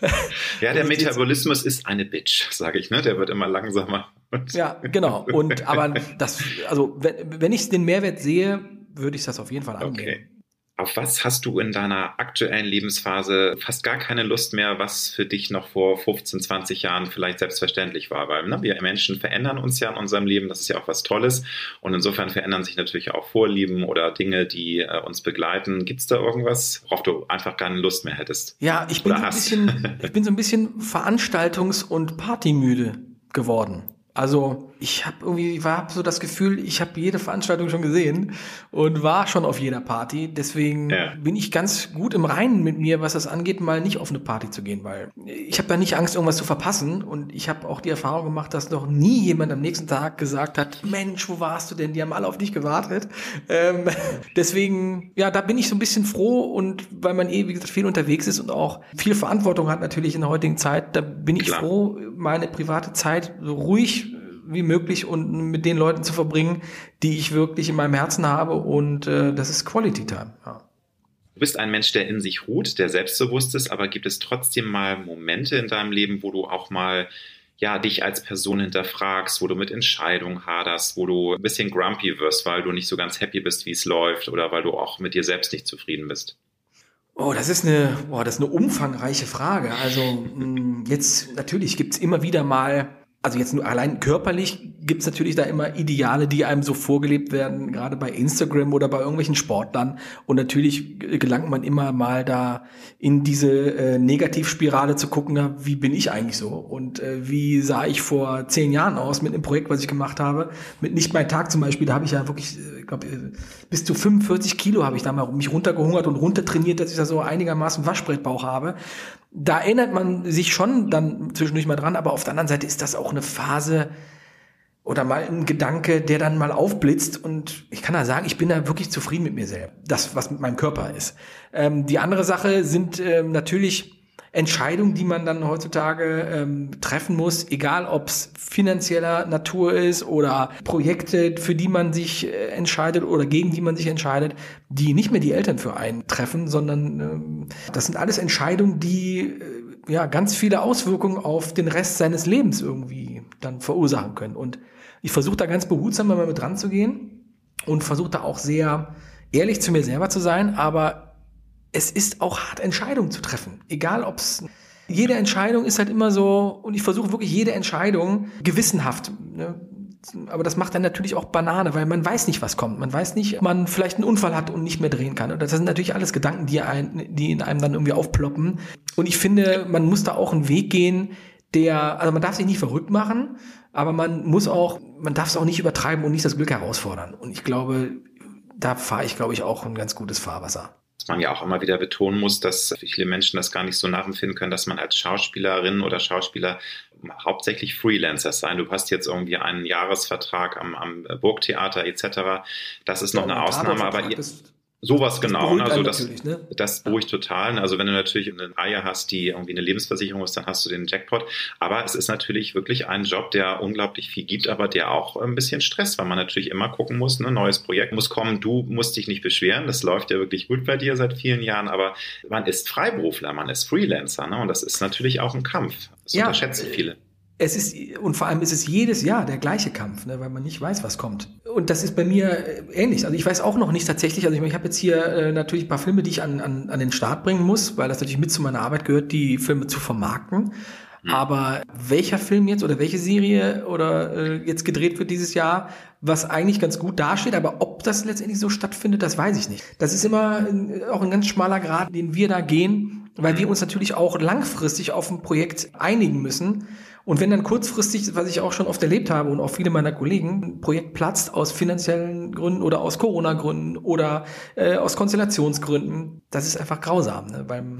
ja, der Metabolismus ist eine Bitch, sage ich, ne? Der wird immer langsamer. ja, genau. Und aber das, also wenn, wenn ich den Mehrwert sehe, würde ich das auf jeden Fall angehen. Okay. Auf was hast du in deiner aktuellen Lebensphase fast gar keine Lust mehr, was für dich noch vor 15, 20 Jahren vielleicht selbstverständlich war? Weil ne, wir Menschen verändern uns ja in unserem Leben, das ist ja auch was Tolles. Und insofern verändern sich natürlich auch Vorlieben oder Dinge, die äh, uns begleiten. Gibt es da irgendwas, worauf du einfach keine Lust mehr hättest? Ja, ich bin, so ein bisschen, ich bin so ein bisschen veranstaltungs- und partymüde geworden. Also ich habe irgendwie war so das Gefühl, ich habe jede Veranstaltung schon gesehen und war schon auf jeder Party. Deswegen ja. bin ich ganz gut im Reinen mit mir, was das angeht, mal nicht auf eine Party zu gehen, weil ich habe da nicht Angst, irgendwas zu verpassen. Und ich habe auch die Erfahrung gemacht, dass noch nie jemand am nächsten Tag gesagt hat: Mensch, wo warst du denn? Die haben alle auf dich gewartet. Ähm, deswegen, ja, da bin ich so ein bisschen froh und weil man eh, wie gesagt, viel unterwegs ist und auch viel Verantwortung hat natürlich in der heutigen Zeit, da bin ich Klar. froh, meine private Zeit so ruhig wie möglich und mit den Leuten zu verbringen, die ich wirklich in meinem Herzen habe und äh, das ist Quality Time. Ja. Du bist ein Mensch, der in sich ruht, der selbstbewusst ist, aber gibt es trotzdem mal Momente in deinem Leben, wo du auch mal ja, dich als Person hinterfragst, wo du mit Entscheidungen haderst, wo du ein bisschen grumpy wirst, weil du nicht so ganz happy bist, wie es läuft oder weil du auch mit dir selbst nicht zufrieden bist? Oh, das ist eine, boah, das ist eine umfangreiche Frage. Also mm, jetzt natürlich gibt's immer wieder mal also jetzt nur allein körperlich gibt's natürlich da immer Ideale, die einem so vorgelebt werden, gerade bei Instagram oder bei irgendwelchen Sportlern. Und natürlich gelangt man immer mal da in diese äh, Negativspirale zu gucken, wie bin ich eigentlich so? Und äh, wie sah ich vor zehn Jahren aus mit einem Projekt, was ich gemacht habe? Mit Nicht mein Tag zum Beispiel, da habe ich ja wirklich, äh, ich glaube, äh, bis zu 45 Kilo habe ich da mal mich runtergehungert und runtertrainiert, dass ich da so einigermaßen Waschbrettbauch habe da erinnert man sich schon dann zwischendurch mal dran, aber auf der anderen Seite ist das auch eine Phase oder mal ein Gedanke, der dann mal aufblitzt und ich kann da sagen, ich bin da wirklich zufrieden mit mir selbst. Das, was mit meinem Körper ist. Ähm, die andere Sache sind ähm, natürlich Entscheidung, die man dann heutzutage ähm, treffen muss, egal ob es finanzieller Natur ist oder Projekte, für die man sich äh, entscheidet oder gegen die man sich entscheidet, die nicht mehr die Eltern für einen treffen, sondern ähm, das sind alles Entscheidungen, die äh, ja ganz viele Auswirkungen auf den Rest seines Lebens irgendwie dann verursachen können. Und ich versuche da ganz behutsam mal mit dran zu gehen und versuche da auch sehr ehrlich zu mir selber zu sein, aber es ist auch hart, Entscheidungen zu treffen. Egal ob's jede Entscheidung ist halt immer so, und ich versuche wirklich jede Entscheidung gewissenhaft. Ne? Aber das macht dann natürlich auch Banane, weil man weiß nicht, was kommt. Man weiß nicht, ob man vielleicht einen Unfall hat und nicht mehr drehen kann. Und das sind natürlich alles Gedanken, die, ein, die in einem dann irgendwie aufploppen. Und ich finde, man muss da auch einen Weg gehen, der, also man darf sich nicht verrückt machen, aber man muss auch, man darf es auch nicht übertreiben und nicht das Glück herausfordern. Und ich glaube, da fahre ich, glaube ich, auch ein ganz gutes Fahrwasser man ja auch immer wieder betonen muss, dass viele Menschen das gar nicht so nachempfinden können, dass man als Schauspielerin oder Schauspieler hauptsächlich Freelancer sein. Du hast jetzt irgendwie einen Jahresvertrag am, am Burgtheater etc. Das ist noch eine Ausnahme, aber ihr, Sowas Das genau. beruhigt Also einen das, ne? das beruhigt total. Also wenn du natürlich eine Reihe hast, die irgendwie eine Lebensversicherung ist, dann hast du den Jackpot. Aber es ist natürlich wirklich ein Job, der unglaublich viel gibt, aber der auch ein bisschen Stress, weil man natürlich immer gucken muss, ne, neues Projekt muss kommen. Du musst dich nicht beschweren. Das läuft ja wirklich gut bei dir seit vielen Jahren. Aber man ist Freiberufler, man ist Freelancer. Ne? Und das ist natürlich auch ein Kampf. Das Ja, unterschätzen viele. Es ist, und vor allem ist es jedes Jahr der gleiche Kampf, ne, weil man nicht weiß, was kommt. Und das ist bei mir äh, ähnlich. Also ich weiß auch noch nicht tatsächlich, also ich, ich habe jetzt hier äh, natürlich ein paar Filme, die ich an, an, an den Start bringen muss, weil das natürlich mit zu meiner Arbeit gehört, die Filme zu vermarkten. Aber welcher Film jetzt oder welche Serie oder äh, jetzt gedreht wird dieses Jahr, was eigentlich ganz gut dasteht, aber ob das letztendlich so stattfindet, das weiß ich nicht. Das ist immer auch ein ganz schmaler Grad, den wir da gehen, weil wir uns natürlich auch langfristig auf ein Projekt einigen müssen. Und wenn dann kurzfristig, was ich auch schon oft erlebt habe und auch viele meiner Kollegen, ein Projekt platzt aus finanziellen Gründen oder aus Corona-Gründen oder äh, aus Konstellationsgründen, das ist einfach grausam. Ne? Beim,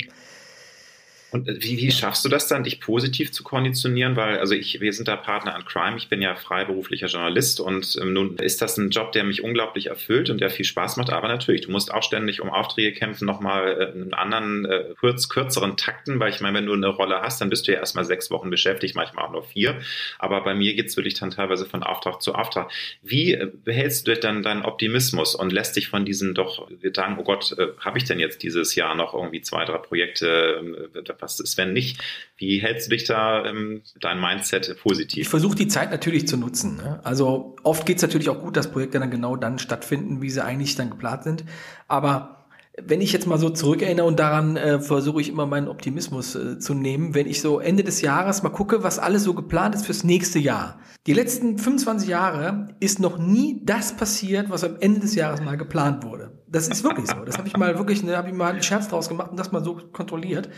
Und äh, wie, wie schaffst du das dann, dich positiv zu konditionieren? Weil, also ich, wir sind da Partner an Crime, ich bin ja freiberuflicher Journalist und ähm, nun ist das ein Job, der mich unglaublich erfüllt und der viel Spaß macht, aber natürlich, du musst auch ständig um Aufträge kämpfen, nochmal äh, in anderen, äh, kurz, kürzeren Takten, weil ich meine, wenn du eine Rolle hast, dann bist du ja erstmal sechs Wochen beschäftigt, manchmal auch nur vier. Aber bei mir geht's wirklich dann teilweise von Auftrag zu Auftrag. Wie äh, behältst du dann deinen Optimismus und lässt dich von diesen doch Gedanken, oh Gott, äh, habe ich denn jetzt dieses Jahr noch irgendwie zwei, drei Projekte, äh, was ist, wenn nicht? Wie hältst du dich da, ähm, dein Mindset ich positiv? versuche die Zeit natürlich zu nutzen. Ne? Also oft geht es natürlich auch gut, dass Projekte dann genau dann stattfinden, wie sie eigentlich dann geplant sind. Aber wenn ich jetzt mal so zurückerinnere und daran äh, versuche ich immer meinen Optimismus äh, zu nehmen, wenn ich so Ende des Jahres mal gucke, was alles so geplant ist fürs nächste Jahr. Die letzten 25 Jahre ist noch nie das passiert, was am Ende des Jahres mal geplant wurde. Das ist wirklich so. Das habe ich mal wirklich, ne, habe ich mal einen Scherz draus gemacht und das mal so kontrolliert.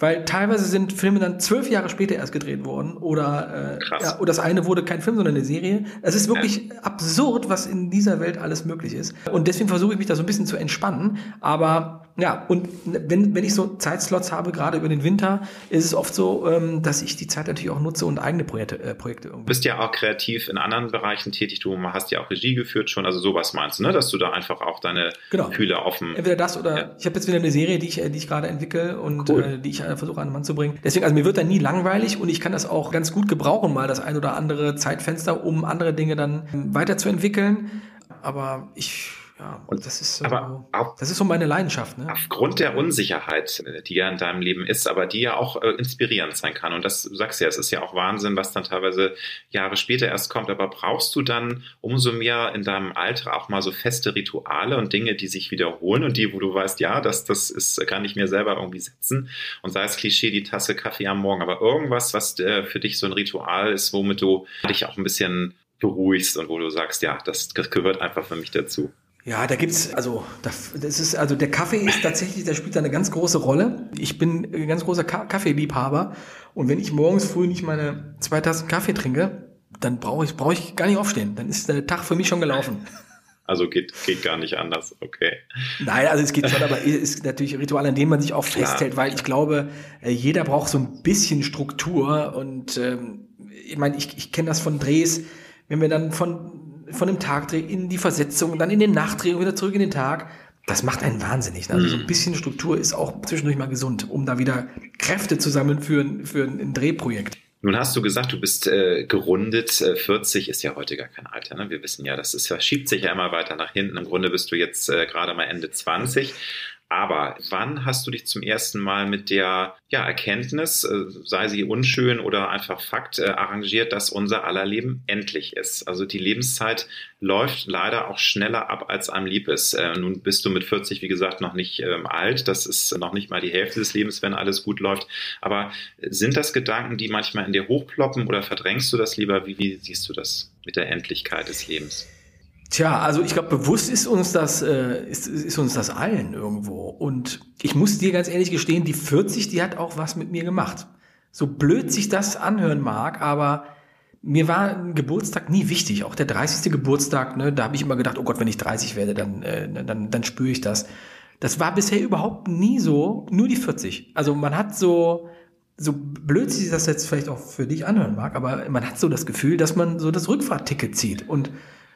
Weil teilweise sind Filme dann zwölf Jahre später erst gedreht worden oder, äh, ja, oder das eine wurde kein Film, sondern eine Serie. Es ist wirklich absurd, was in dieser Welt alles möglich ist. Und deswegen versuche ich mich da so ein bisschen zu entspannen. Aber ja, und wenn, wenn ich so Zeitslots habe, gerade über den Winter, ist es oft so, ähm, dass ich die Zeit natürlich auch nutze und eigene Projekte, äh, Projekte Du irgendwie. bist ja auch kreativ in anderen Bereichen tätig. Du hast ja auch Regie geführt schon. Also sowas meinst du, ne? Dass du da einfach auch deine Genau. Fühler offen. Entweder das oder Ja. ich habe jetzt wieder eine Serie, die ich, äh, die ich gerade entwickle und Cool. äh, die ich äh, versuche an den Mann zu bringen. Deswegen, also mir wird da nie langweilig und ich kann das auch ganz gut gebrauchen, mal das ein oder andere Zeitfenster, um andere Dinge dann ähm, weiterzuentwickeln. Aber ich, ja, Und- das ist so, aber das ist so meine Leidenschaft. Ne? Aufgrund der Unsicherheit, die ja in deinem Leben ist, aber die ja auch äh, inspirierend sein kann. Und das du sagst ja, es ist ja auch Wahnsinn, was dann teilweise Jahre später erst kommt. Aber brauchst du dann umso mehr in deinem Alter auch mal so feste Rituale und Dinge, die sich wiederholen und die, wo du weißt, ja, das, das ist, kann ich mir selber irgendwie setzen. Und sei es Klischee, die Tasse Kaffee am Morgen, aber irgendwas, was äh, für dich so ein Ritual ist, womit du dich auch ein bisschen beruhigst und wo du sagst, ja, das gehört einfach für mich dazu. Ja, da gibt's also da, das ist also der Kaffee ist tatsächlich, der spielt da eine ganz große Rolle. Ich bin ein ganz großer Ka Kaffeeliebhaber und wenn ich morgens früh nicht meine zwei Tassen Kaffee trinke, dann brauche ich brauche ich gar nicht aufstehen. Dann ist der Tag für mich schon gelaufen. Also geht, geht gar nicht anders. Okay. Nein, also es geht schon, aber es ist natürlich ein Ritual, an dem man sich auch Klar. festhält, weil ich glaube, äh, jeder braucht so ein bisschen Struktur und ähm, ich meine, ich, ich kenne das von Drehs, wenn wir dann von von dem Tagdreh in die Versetzung, dann in den Nachtdreh und wieder zurück in den Tag, das macht einen wahnsinnig. Also so ein bisschen Struktur ist auch zwischendurch mal gesund, um da wieder Kräfte zu sammeln für ein, für ein Drehprojekt. Nun hast du gesagt, du bist äh, gerundet. Äh, 40 ist ja heute gar kein Alter. Ne? Wir wissen ja, das ist, verschiebt sich ja immer weiter nach hinten. Im Grunde bist du jetzt äh, gerade mal Ende 20. Aber wann hast du dich zum ersten Mal mit der ja, Erkenntnis, äh, sei sie unschön oder einfach Fakt, äh, arrangiert, dass unser aller Leben endlich ist? Also die Lebenszeit läuft leider auch schneller ab, als einem lieb ist. Äh, nun bist du mit 40, wie gesagt, noch nicht ähm, alt. Das ist noch nicht mal die Hälfte des Lebens, wenn alles gut läuft. Aber sind das Gedanken, die manchmal in dir hochploppen oder verdrängst du das lieber? Wie, wie siehst du das mit der Endlichkeit des Lebens? Tja, also ich glaube, bewusst ist uns das, äh, ist, ist uns das allen irgendwo. Und ich muss dir ganz ehrlich gestehen, die 40, die hat auch was mit mir gemacht. So blöd sich das anhören mag, aber mir war ein Geburtstag nie wichtig. Auch der 30. Geburtstag, ne, da habe ich immer gedacht, oh Gott, wenn ich 30 werde, dann, äh, dann, dann spüre ich das. Das war bisher überhaupt nie so, nur die 40. Also man hat so, so blöd sich das jetzt vielleicht auch für dich anhören mag, aber man hat so das Gefühl, dass man so das Rückfahrtticket zieht. Und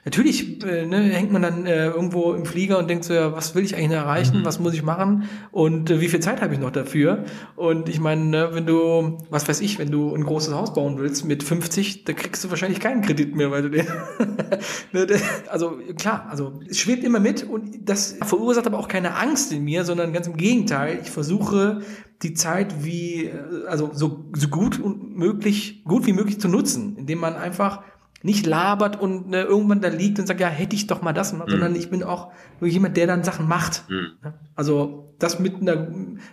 Natürlich äh, ne, hängt man dann äh, irgendwo im Flieger und denkt so, ja, was will ich eigentlich erreichen, mhm. was muss ich machen und äh, wie viel Zeit habe ich noch dafür? Und ich meine, ne, wenn du, was weiß ich, wenn du ein großes Haus bauen willst mit 50, da kriegst du wahrscheinlich keinen Kredit mehr, weil du den, ne, also klar, also es schwebt immer mit und das verursacht aber auch keine Angst in mir, sondern ganz im Gegenteil, ich versuche die Zeit wie, äh, also so, so gut und möglich, gut wie möglich zu nutzen, indem man einfach nicht labert und ne, irgendwann da liegt und sagt, ja, hätte ich doch mal das, mhm. sondern ich bin auch nur jemand, der dann Sachen macht. Mhm. Also das mit einer,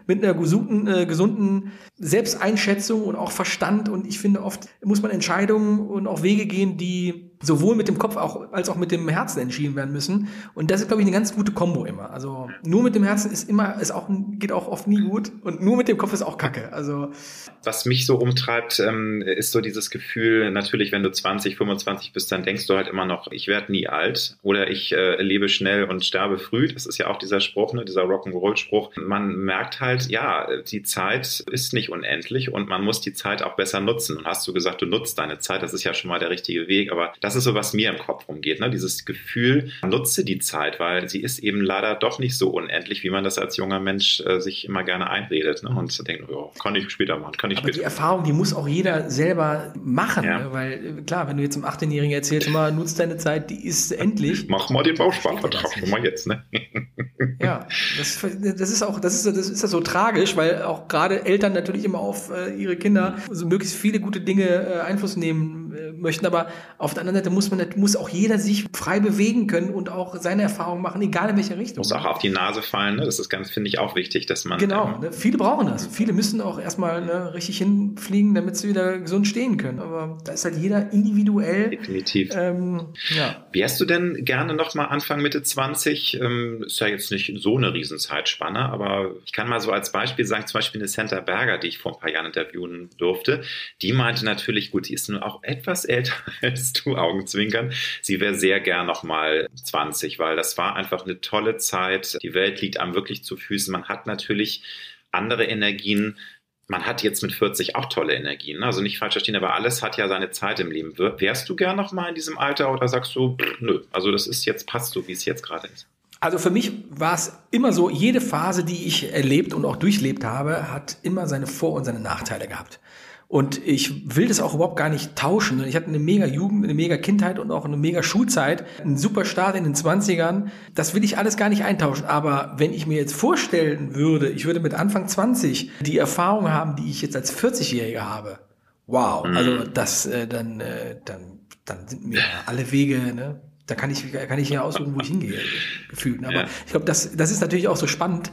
mit einer gesunden, äh, gesunden Selbsteinschätzung und auch Verstand. Und ich finde, oft muss man Entscheidungen und auch Wege gehen, die sowohl mit dem Kopf auch, als auch mit dem Herzen entschieden werden müssen. Und das ist, glaube ich, eine ganz gute Kombo immer. Also nur mit dem Herzen ist immer, ist auch, geht auch oft nie gut. Und nur mit dem Kopf ist auch Kacke. Also. Was mich so umtreibt, ähm, ist so dieses Gefühl, natürlich, wenn du 20, 25 bist, dann denkst du halt immer noch, ich werde nie alt oder ich äh, lebe schnell und sterbe früh. Das ist ja auch dieser Spruch, ne, dieser Rock'n'Roll-Spruch Spruch. Man merkt halt, ja, die Zeit ist nicht unendlich und man muss die Zeit auch besser nutzen. Und hast du gesagt, du nutzt deine Zeit, das ist ja schon mal der richtige Weg. Aber das ist so, was mir im Kopf rumgeht. Ne? Dieses Gefühl, nutze die Zeit, weil sie ist eben leider doch nicht so unendlich, wie man das als junger Mensch äh, sich immer gerne einredet. Ne? Und denkt, oh, kann ich später machen, kann ich Aber später. Die Erfahrung, die muss auch jeder selber machen. Ja. Ne? Weil äh, klar, wenn du jetzt einem 18-Jährigen erzählst, immer nutzt deine Zeit, die ist endlich. Mach mal den Bausparvertrag schon mal jetzt. Ne? Ja, das, das ist auch, das ist, das ist ja so tragisch, weil auch gerade Eltern natürlich immer auf äh, ihre Kinder so möglichst viele gute Dinge äh, Einfluss nehmen äh, möchten. Aber auf der anderen Seite muss man, muss auch jeder sich frei bewegen können und auch seine Erfahrungen machen, egal in welche Richtung. Muss auch auf die Nase fallen. Ne? Das ist ganz, finde ich, auch wichtig, dass man. Genau. Ähm, ne? Viele brauchen das. Viele müssen auch erstmal ne, richtig hinfliegen, damit sie wieder gesund stehen können. Aber da ist halt jeder individuell. Definitiv. Ähm, ja. Wärst du denn gerne noch mal Anfang Mitte 20? Ähm, ist ja jetzt nicht so eine Riesenzeitspanne, aber ich kann mal so als Beispiel sagen, zum Beispiel eine Santa Berger, die ich vor ein paar Jahren interviewen durfte, die meinte natürlich, gut, die ist nun auch etwas älter als du, Augenzwinkern. Sie wäre sehr gern noch mal 20, weil das war einfach eine tolle Zeit. Die Welt liegt einem wirklich zu Füßen. Man hat natürlich andere Energien, man hat jetzt mit 40 auch tolle Energien. Ne? Also nicht falsch verstehen, aber alles hat ja seine Zeit im Leben. Wärst du gern noch mal in diesem Alter oder sagst du, nö, also das ist jetzt, passt so, wie es jetzt gerade ist? Also für mich war es immer so, jede Phase, die ich erlebt und auch durchlebt habe, hat immer seine Vor- und seine Nachteile gehabt. Und ich will das auch überhaupt gar nicht tauschen. Ich hatte eine mega Jugend, eine mega Kindheit und auch eine mega Schulzeit, einen super Start in den 20ern. Das will ich alles gar nicht eintauschen. Aber wenn ich mir jetzt vorstellen würde, ich würde mit Anfang 20 die Erfahrung haben, die ich jetzt als 40-Jähriger habe. Wow, mhm. also das, äh, dann, äh, dann, dann sind mir alle Wege, ne? da kann ich, kann ich ja aussuchen, wo ich hingehe, gefühlt. Aber ja. ich glaube, das, das ist natürlich auch so spannend,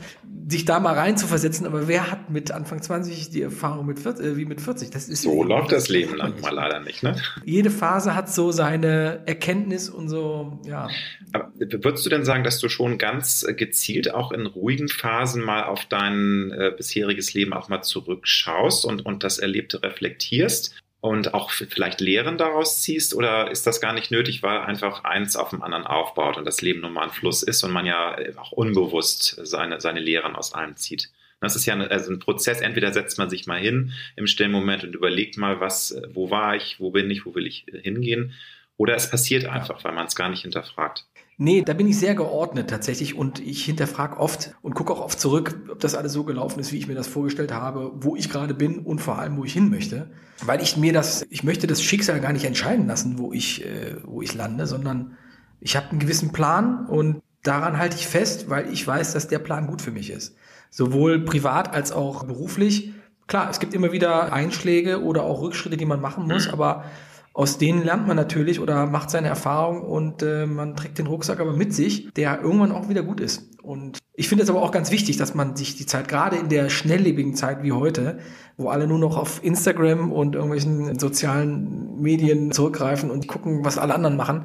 sich da mal rein zu versetzen. Aber wer hat mit Anfang 20 die Erfahrung mit 40, äh, wie mit 40? Das ist so läuft das Leben lang mal leider nicht, ne? Jede Phase hat so seine Erkenntnis und so, ja. Aber würdest du denn sagen, dass du schon ganz gezielt auch in ruhigen Phasen mal auf dein äh, bisheriges Leben auch mal zurückschaust und, und das Erlebte reflektierst? Und auch vielleicht Lehren daraus ziehst oder ist das gar nicht nötig, weil einfach eins auf dem anderen aufbaut und das Leben nun mal ein Fluss ist und man ja auch unbewusst seine, seine Lehren aus einem zieht? Das ist ja ein, also ein Prozess. Entweder setzt man sich mal hin im stillen Moment und überlegt mal, was, wo war ich, wo bin ich, wo will ich hingehen? Oder es passiert einfach, weil man es gar nicht hinterfragt. Nee, da bin ich sehr geordnet tatsächlich und ich hinterfrage oft und gucke auch oft zurück, ob das alles so gelaufen ist, wie ich mir das vorgestellt habe, wo ich gerade bin und vor allem, wo ich hin möchte. Weil ich mir das, ich möchte das Schicksal gar nicht entscheiden lassen, wo ich, äh, wo ich lande, sondern ich habe einen gewissen Plan und daran halte ich fest, weil ich weiß, dass der Plan gut für mich ist. Sowohl privat als auch beruflich. Klar, es gibt immer wieder Einschläge oder auch Rückschritte, die man machen muss, mhm. aber aus denen lernt man natürlich oder macht seine Erfahrung und äh, man trägt den Rucksack aber mit sich, der irgendwann auch wieder gut ist. Und ich finde es aber auch ganz wichtig, dass man sich die Zeit, gerade in der schnelllebigen Zeit wie heute, wo alle nur noch auf Instagram und irgendwelchen sozialen Medien zurückgreifen und gucken, was alle anderen machen,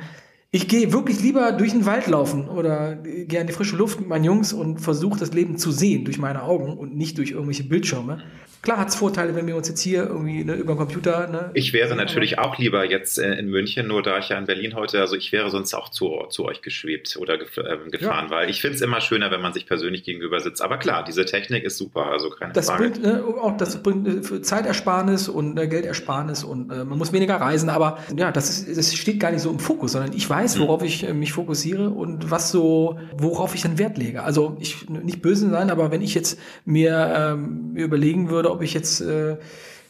ich gehe wirklich lieber durch den Wald laufen oder gehe an die frische Luft mit meinen Jungs und versuche das Leben zu sehen durch meine Augen und nicht durch irgendwelche Bildschirme. Klar hat es Vorteile, wenn wir uns jetzt hier irgendwie ne, über den Computer. Ne, ich wäre natürlich auch lieber jetzt äh, in München, nur da ich ja in Berlin heute, also ich wäre sonst auch zu, zu euch geschwebt oder gef ähm, gefahren, ja. weil ich finde es immer schöner, wenn man sich persönlich gegenüber sitzt. Aber klar, diese Technik ist super, also keine das Frage. Bringt, ne, auch das bringt äh, Zeitersparnis und äh, Geldersparnis und äh, man muss weniger reisen, aber ja, das, ist, das steht gar nicht so im Fokus, sondern ich weiß, hm. worauf hm. ich äh, mich fokussiere und was so, worauf ich dann Wert lege. Also ich nicht böse sein, aber wenn ich jetzt mir ähm, überlegen würde, ob ich jetzt äh,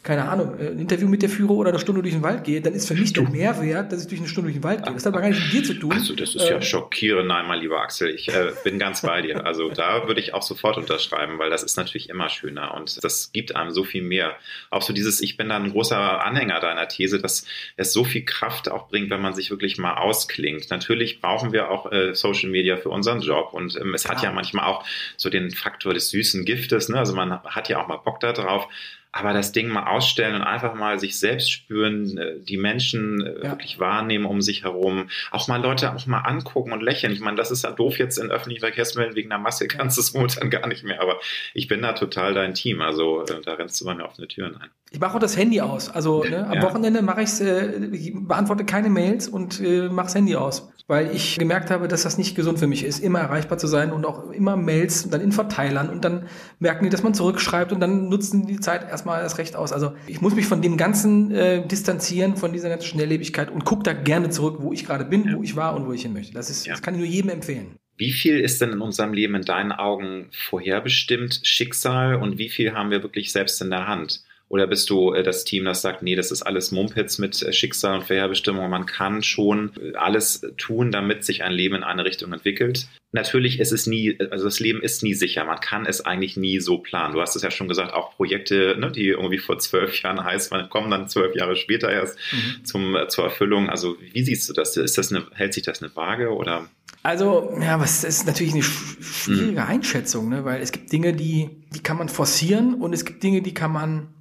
keine Ahnung, äh, ein Interview mit der führe oder eine Stunde durch den Wald gehe, dann ist für mich der Mehrwert, dass ich durch eine Stunde durch den Wald gehe. Das hat aber gar nichts mit dir zu tun. Also das ist äh, ja schockierend. Nein, mein lieber Axel, ich äh, bin ganz bei dir. Also da würde ich auch sofort unterschreiben, weil das ist natürlich immer schöner und das gibt einem so viel mehr. Auch so dieses, ich bin da ein großer Anhänger deiner These, dass es so viel Kraft auch bringt, wenn man sich wirklich mal ausklingt. Natürlich brauchen wir auch äh, Social Media für unseren Job und ähm, es hat ja manchmal auch so den Faktor des süßen Giftes. Ne? Also man hat ja auch mal Bock da drauf aber das Ding mal ausstellen und einfach mal sich selbst spüren, äh, die Menschen äh, ja. wirklich wahrnehmen um sich herum, auch mal Leute auch mal angucken und lächeln. Ich meine, das ist ja doof jetzt in öffentlichen Verkehrsmitteln wegen der Masse kannst du es momentan gar nicht mehr, aber ich bin da total dein Team, also äh, da rennst du bei mir offene Türen ein. Ich mache auch das Handy aus. Also ne, am ja. Wochenende mache ich's, äh, ich beantworte keine Mails und äh, mache das Handy aus, weil ich gemerkt habe, dass das nicht gesund für mich ist, immer erreichbar zu sein und auch immer Mails dann in Verteilern und dann merken die, dass man zurückschreibt und dann nutzen die Zeit erstmal das Recht aus. Also ich muss mich von dem Ganzen äh, distanzieren, von dieser ganzen Schnelllebigkeit und gucke da gerne zurück, wo ich gerade bin, ja. wo ich war und wo ich hin möchte. Das ist, ja. das kann ich nur jedem empfehlen. Wie viel ist denn in unserem Leben in deinen Augen vorherbestimmt Schicksal und wie viel haben wir wirklich selbst in der Hand? Oder bist du äh, das Team, das sagt, nee, das ist alles Mumpitz mit äh, Schicksal und Vorherbestimmung. Man kann schon äh, alles tun, damit sich ein Leben in eine Richtung entwickelt. Natürlich ist es nie, also das Leben ist nie sicher. Man kann es eigentlich nie so planen. Du hast es ja schon gesagt, auch Projekte, ne, die irgendwie vor zwölf Jahren heißt, man kommen dann zwölf Jahre später erst mhm. zum, zur Erfüllung. Also wie siehst du das? Ist das eine, hält sich das eine Waage oder? Also, ja, was ist natürlich eine schwierige mhm. Einschätzung, ne? weil es gibt Dinge, die, die kann man forcieren und es gibt Dinge, die kann man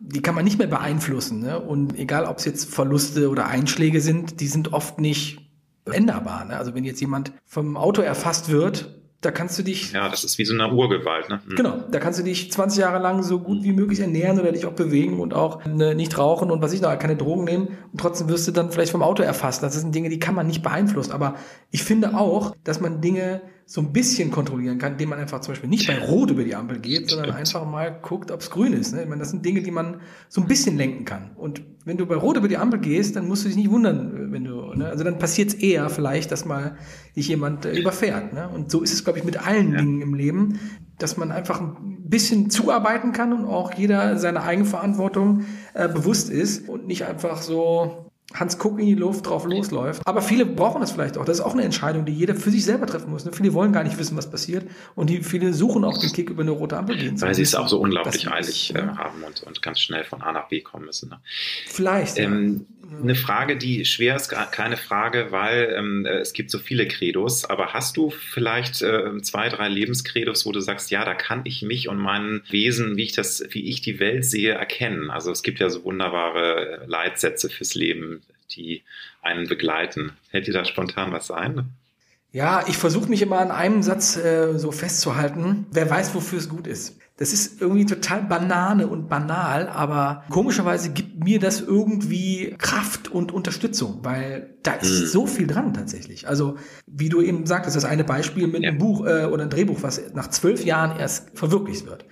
die kann man nicht mehr beeinflussen. Ne? Und egal, ob es jetzt Verluste oder Einschläge sind, die sind oft nicht änderbar. Ne? Also wenn jetzt jemand vom Auto erfasst wird, da kannst du dich. Ja, das ist wie so eine Urgewalt, ne? Mhm. Genau, da kannst du dich 20 Jahre lang so gut wie möglich ernähren oder dich auch bewegen und auch ne, nicht rauchen und was ich noch, keine Drogen nehmen und trotzdem wirst du dann vielleicht vom Auto erfasst. Das sind Dinge, die kann man nicht beeinflussen. Aber ich finde auch, dass man Dinge so ein bisschen kontrollieren kann, indem man einfach zum Beispiel nicht bei Rot über die Ampel geht, sondern einfach mal guckt, ob es grün ist. Ne? Ich meine, das sind Dinge, die man so ein bisschen lenken kann. Und wenn du bei Rot über die Ampel gehst, dann musst du dich nicht wundern, wenn du, ne? also dann passiert es eher vielleicht, dass mal dich jemand äh, überfährt. Ne? Und so ist es, glaube ich, mit allen ja. Dingen im Leben, dass man einfach ein bisschen zuarbeiten kann und auch jeder seine Eigenverantwortung äh, bewusst ist und nicht einfach so Hans Kuck in die Luft drauf losläuft. Aber viele brauchen das vielleicht auch. Das ist auch eine Entscheidung, die jeder für sich selber treffen muss. Ne? Viele wollen gar nicht wissen, was passiert. Und die, viele suchen auch den Kick über eine rote Ampel gehen. Weil sie es auch so unglaublich eilig äh, haben und, und ganz schnell von A nach B kommen müssen. Ne? Vielleicht. Ähm, ja. Eine Frage, die schwer ist, keine Frage, weil ähm, es gibt so viele Credos. Aber hast du vielleicht äh, zwei, drei Lebenskredos, wo du sagst, ja, da kann ich mich und mein Wesen, wie ich das, wie ich die Welt sehe, erkennen? Also es gibt ja so wunderbare äh, Leitsätze fürs Leben die einen begleiten. Hält dir da spontan was ein? Ja, ich versuche mich immer an einem Satz äh, so festzuhalten. Wer weiß, wofür es gut ist. Das ist irgendwie total banane und banal, aber komischerweise gibt mir das irgendwie Kraft und Unterstützung, weil da ist mhm. so viel dran tatsächlich. Also, wie du eben sagtest, das eine Beispiel mit ja. einem Buch äh, oder einem Drehbuch, was nach zwölf Jahren erst verwirklicht wird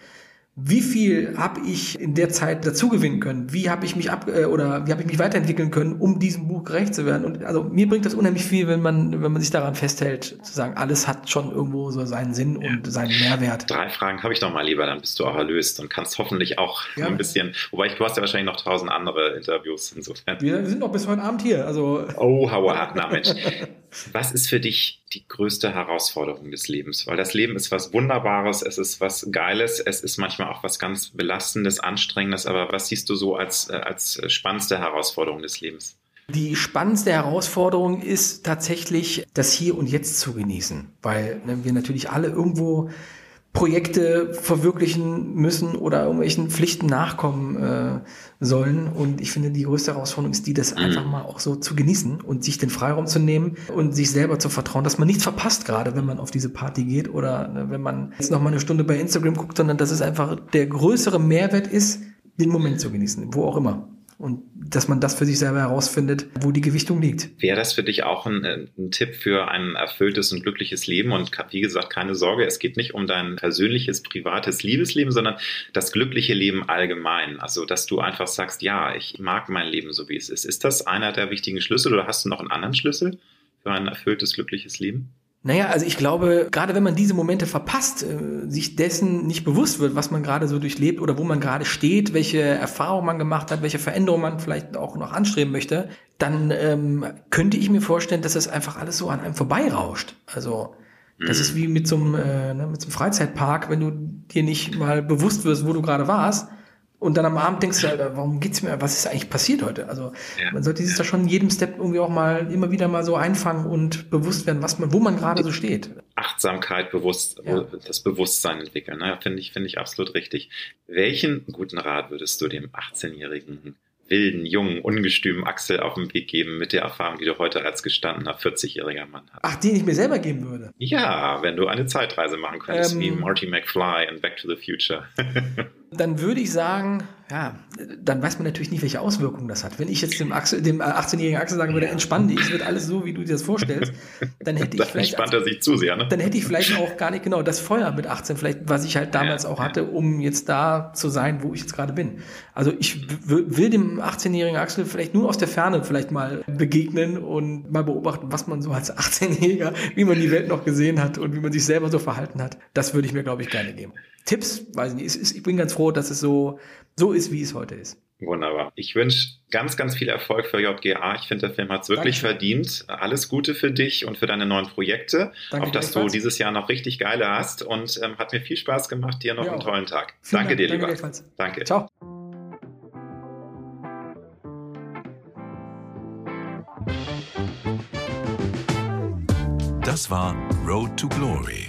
wie viel habe ich in der Zeit dazu gewinnen können? Wie habe ich mich ab äh, oder wie habe ich mich weiterentwickeln können, um diesem Buch gerecht zu werden? Und also mir bringt das unheimlich viel, wenn man wenn man sich daran festhält, zu sagen, alles hat schon irgendwo so seinen Sinn ja. und seinen Mehrwert. Drei Fragen habe ich noch mal lieber, dann bist du auch erlöst und kannst hoffentlich auch ja. ein bisschen. Wobei ich, du hast ja wahrscheinlich noch tausend andere Interviews insofern. Wir sind noch bis heute Abend hier. Also oh, Hauer, na Mensch. Was ist für dich die größte Herausforderung des Lebens? Weil das Leben ist was Wunderbares, es ist was Geiles, es ist manchmal auch was ganz Belastendes, Anstrengendes. Aber was siehst du so als, äh, als spannendste Herausforderung des Lebens? Die spannendste Herausforderung ist tatsächlich, das Hier und Jetzt zu genießen, weil ne, wir natürlich alle irgendwo Projekte verwirklichen müssen oder irgendwelchen Pflichten nachkommen äh, sollen. Und ich finde, die größte Herausforderung ist die, das mhm. einfach mal auch so zu genießen und sich den Freiraum zu nehmen und sich selber zu vertrauen, dass man nichts verpasst, gerade wenn man auf diese Party geht oder ne, wenn man jetzt noch mal eine Stunde bei Instagram guckt, sondern dass es einfach der größere Mehrwert ist, den Moment zu genießen, wo auch immer und dass man das für sich selber herausfindet, wo die Gewichtung liegt. Wäre das für dich auch ein, ein, Tipp für ein erfülltes und glückliches Leben? Und wie gesagt, keine Sorge, es geht nicht um dein persönliches, privates Liebesleben, sondern das glückliche Leben allgemein. Also, dass du einfach sagst, ja, ich mag mein Leben so, wie es ist. Ist das einer der wichtigen Schlüssel oder hast du noch einen anderen Schlüssel für ein erfülltes, glückliches Leben? Naja, also ich glaube, gerade wenn man diese Momente verpasst, äh, sich dessen nicht bewusst wird, was man gerade so durchlebt oder wo man gerade steht, welche Erfahrungen man gemacht hat, welche Veränderungen man vielleicht auch noch anstreben möchte, dann ähm, könnte ich mir vorstellen, dass das einfach alles so an einem vorbeirauscht. Also das ist mhm. wie mit so einem, äh, ne, mit so einem Freizeitpark, wenn du dir nicht mal bewusst wirst, wo du gerade warst, und dann am Abend denkst du, Alter, warum geht's mir, was ist eigentlich passiert heute? Also ja. man sollte sich da schon in jedem Step irgendwie auch mal immer wieder mal so einfangen und bewusst werden, was man, wo man gerade so steht. Achtsamkeit, bewusst, ja. das Bewusstsein entwickeln. Ne? Finde ich, finde ich absolut richtig. Welchen guten Rat würdest du dem 18-jährigen wilden, jungen, ungestümen Axel auf den Weg geben mit der Erfahrung, die du heute als gestandener 40-jähriger Mann hast? Ach, den ich mir selber geben würde? Ja, wenn du eine Zeitreise machen könntest, ähm, wie Marty McFly in Back to the Future. dann würde ich sagen, ja, dann weiß man natürlich nicht, welche Auswirkungen das hat. Wenn ich jetzt dem, Axel, dem 18-jährigen Axel sagen würde, entspann dich, es wird alles so, wie du dir das vorstellst, dann hätte ich dann vielleicht. Entspannt er sich zu sehr, ne? Dann hätte ich vielleicht auch gar nicht genau das Feuer mit 18, vielleicht, was ich halt damals ja, auch hatte, um jetzt da zu sein, wo ich jetzt gerade bin. Also ich will dem 18-jährigen Axel vielleicht nur aus der Ferne vielleicht mal begegnen und mal beobachten, was man so als 18-Jähriger, wie man die Welt noch gesehen hat und wie man sich selber so verhalten hat. Das würde ich mir, glaube ich, gerne geben. Tipps, weiß ich nicht. Ich bin ganz froh, dass es so, so ist, wie es heute ist. Wunderbar. Ich wünsche ganz, ganz viel Erfolg für JGA. Ich finde, der Film hat es wirklich Danke. verdient. Alles Gute für dich und für deine neuen Projekte. Danke auf dass du dieses Jahr noch richtig geile hast. Und ähm, hat mir viel Spaß gemacht. Dir noch ja, einen tollen Tag. Vielen Danke Dank. dir, Danke lieber. Danke. Ciao. Das war Road to Glory.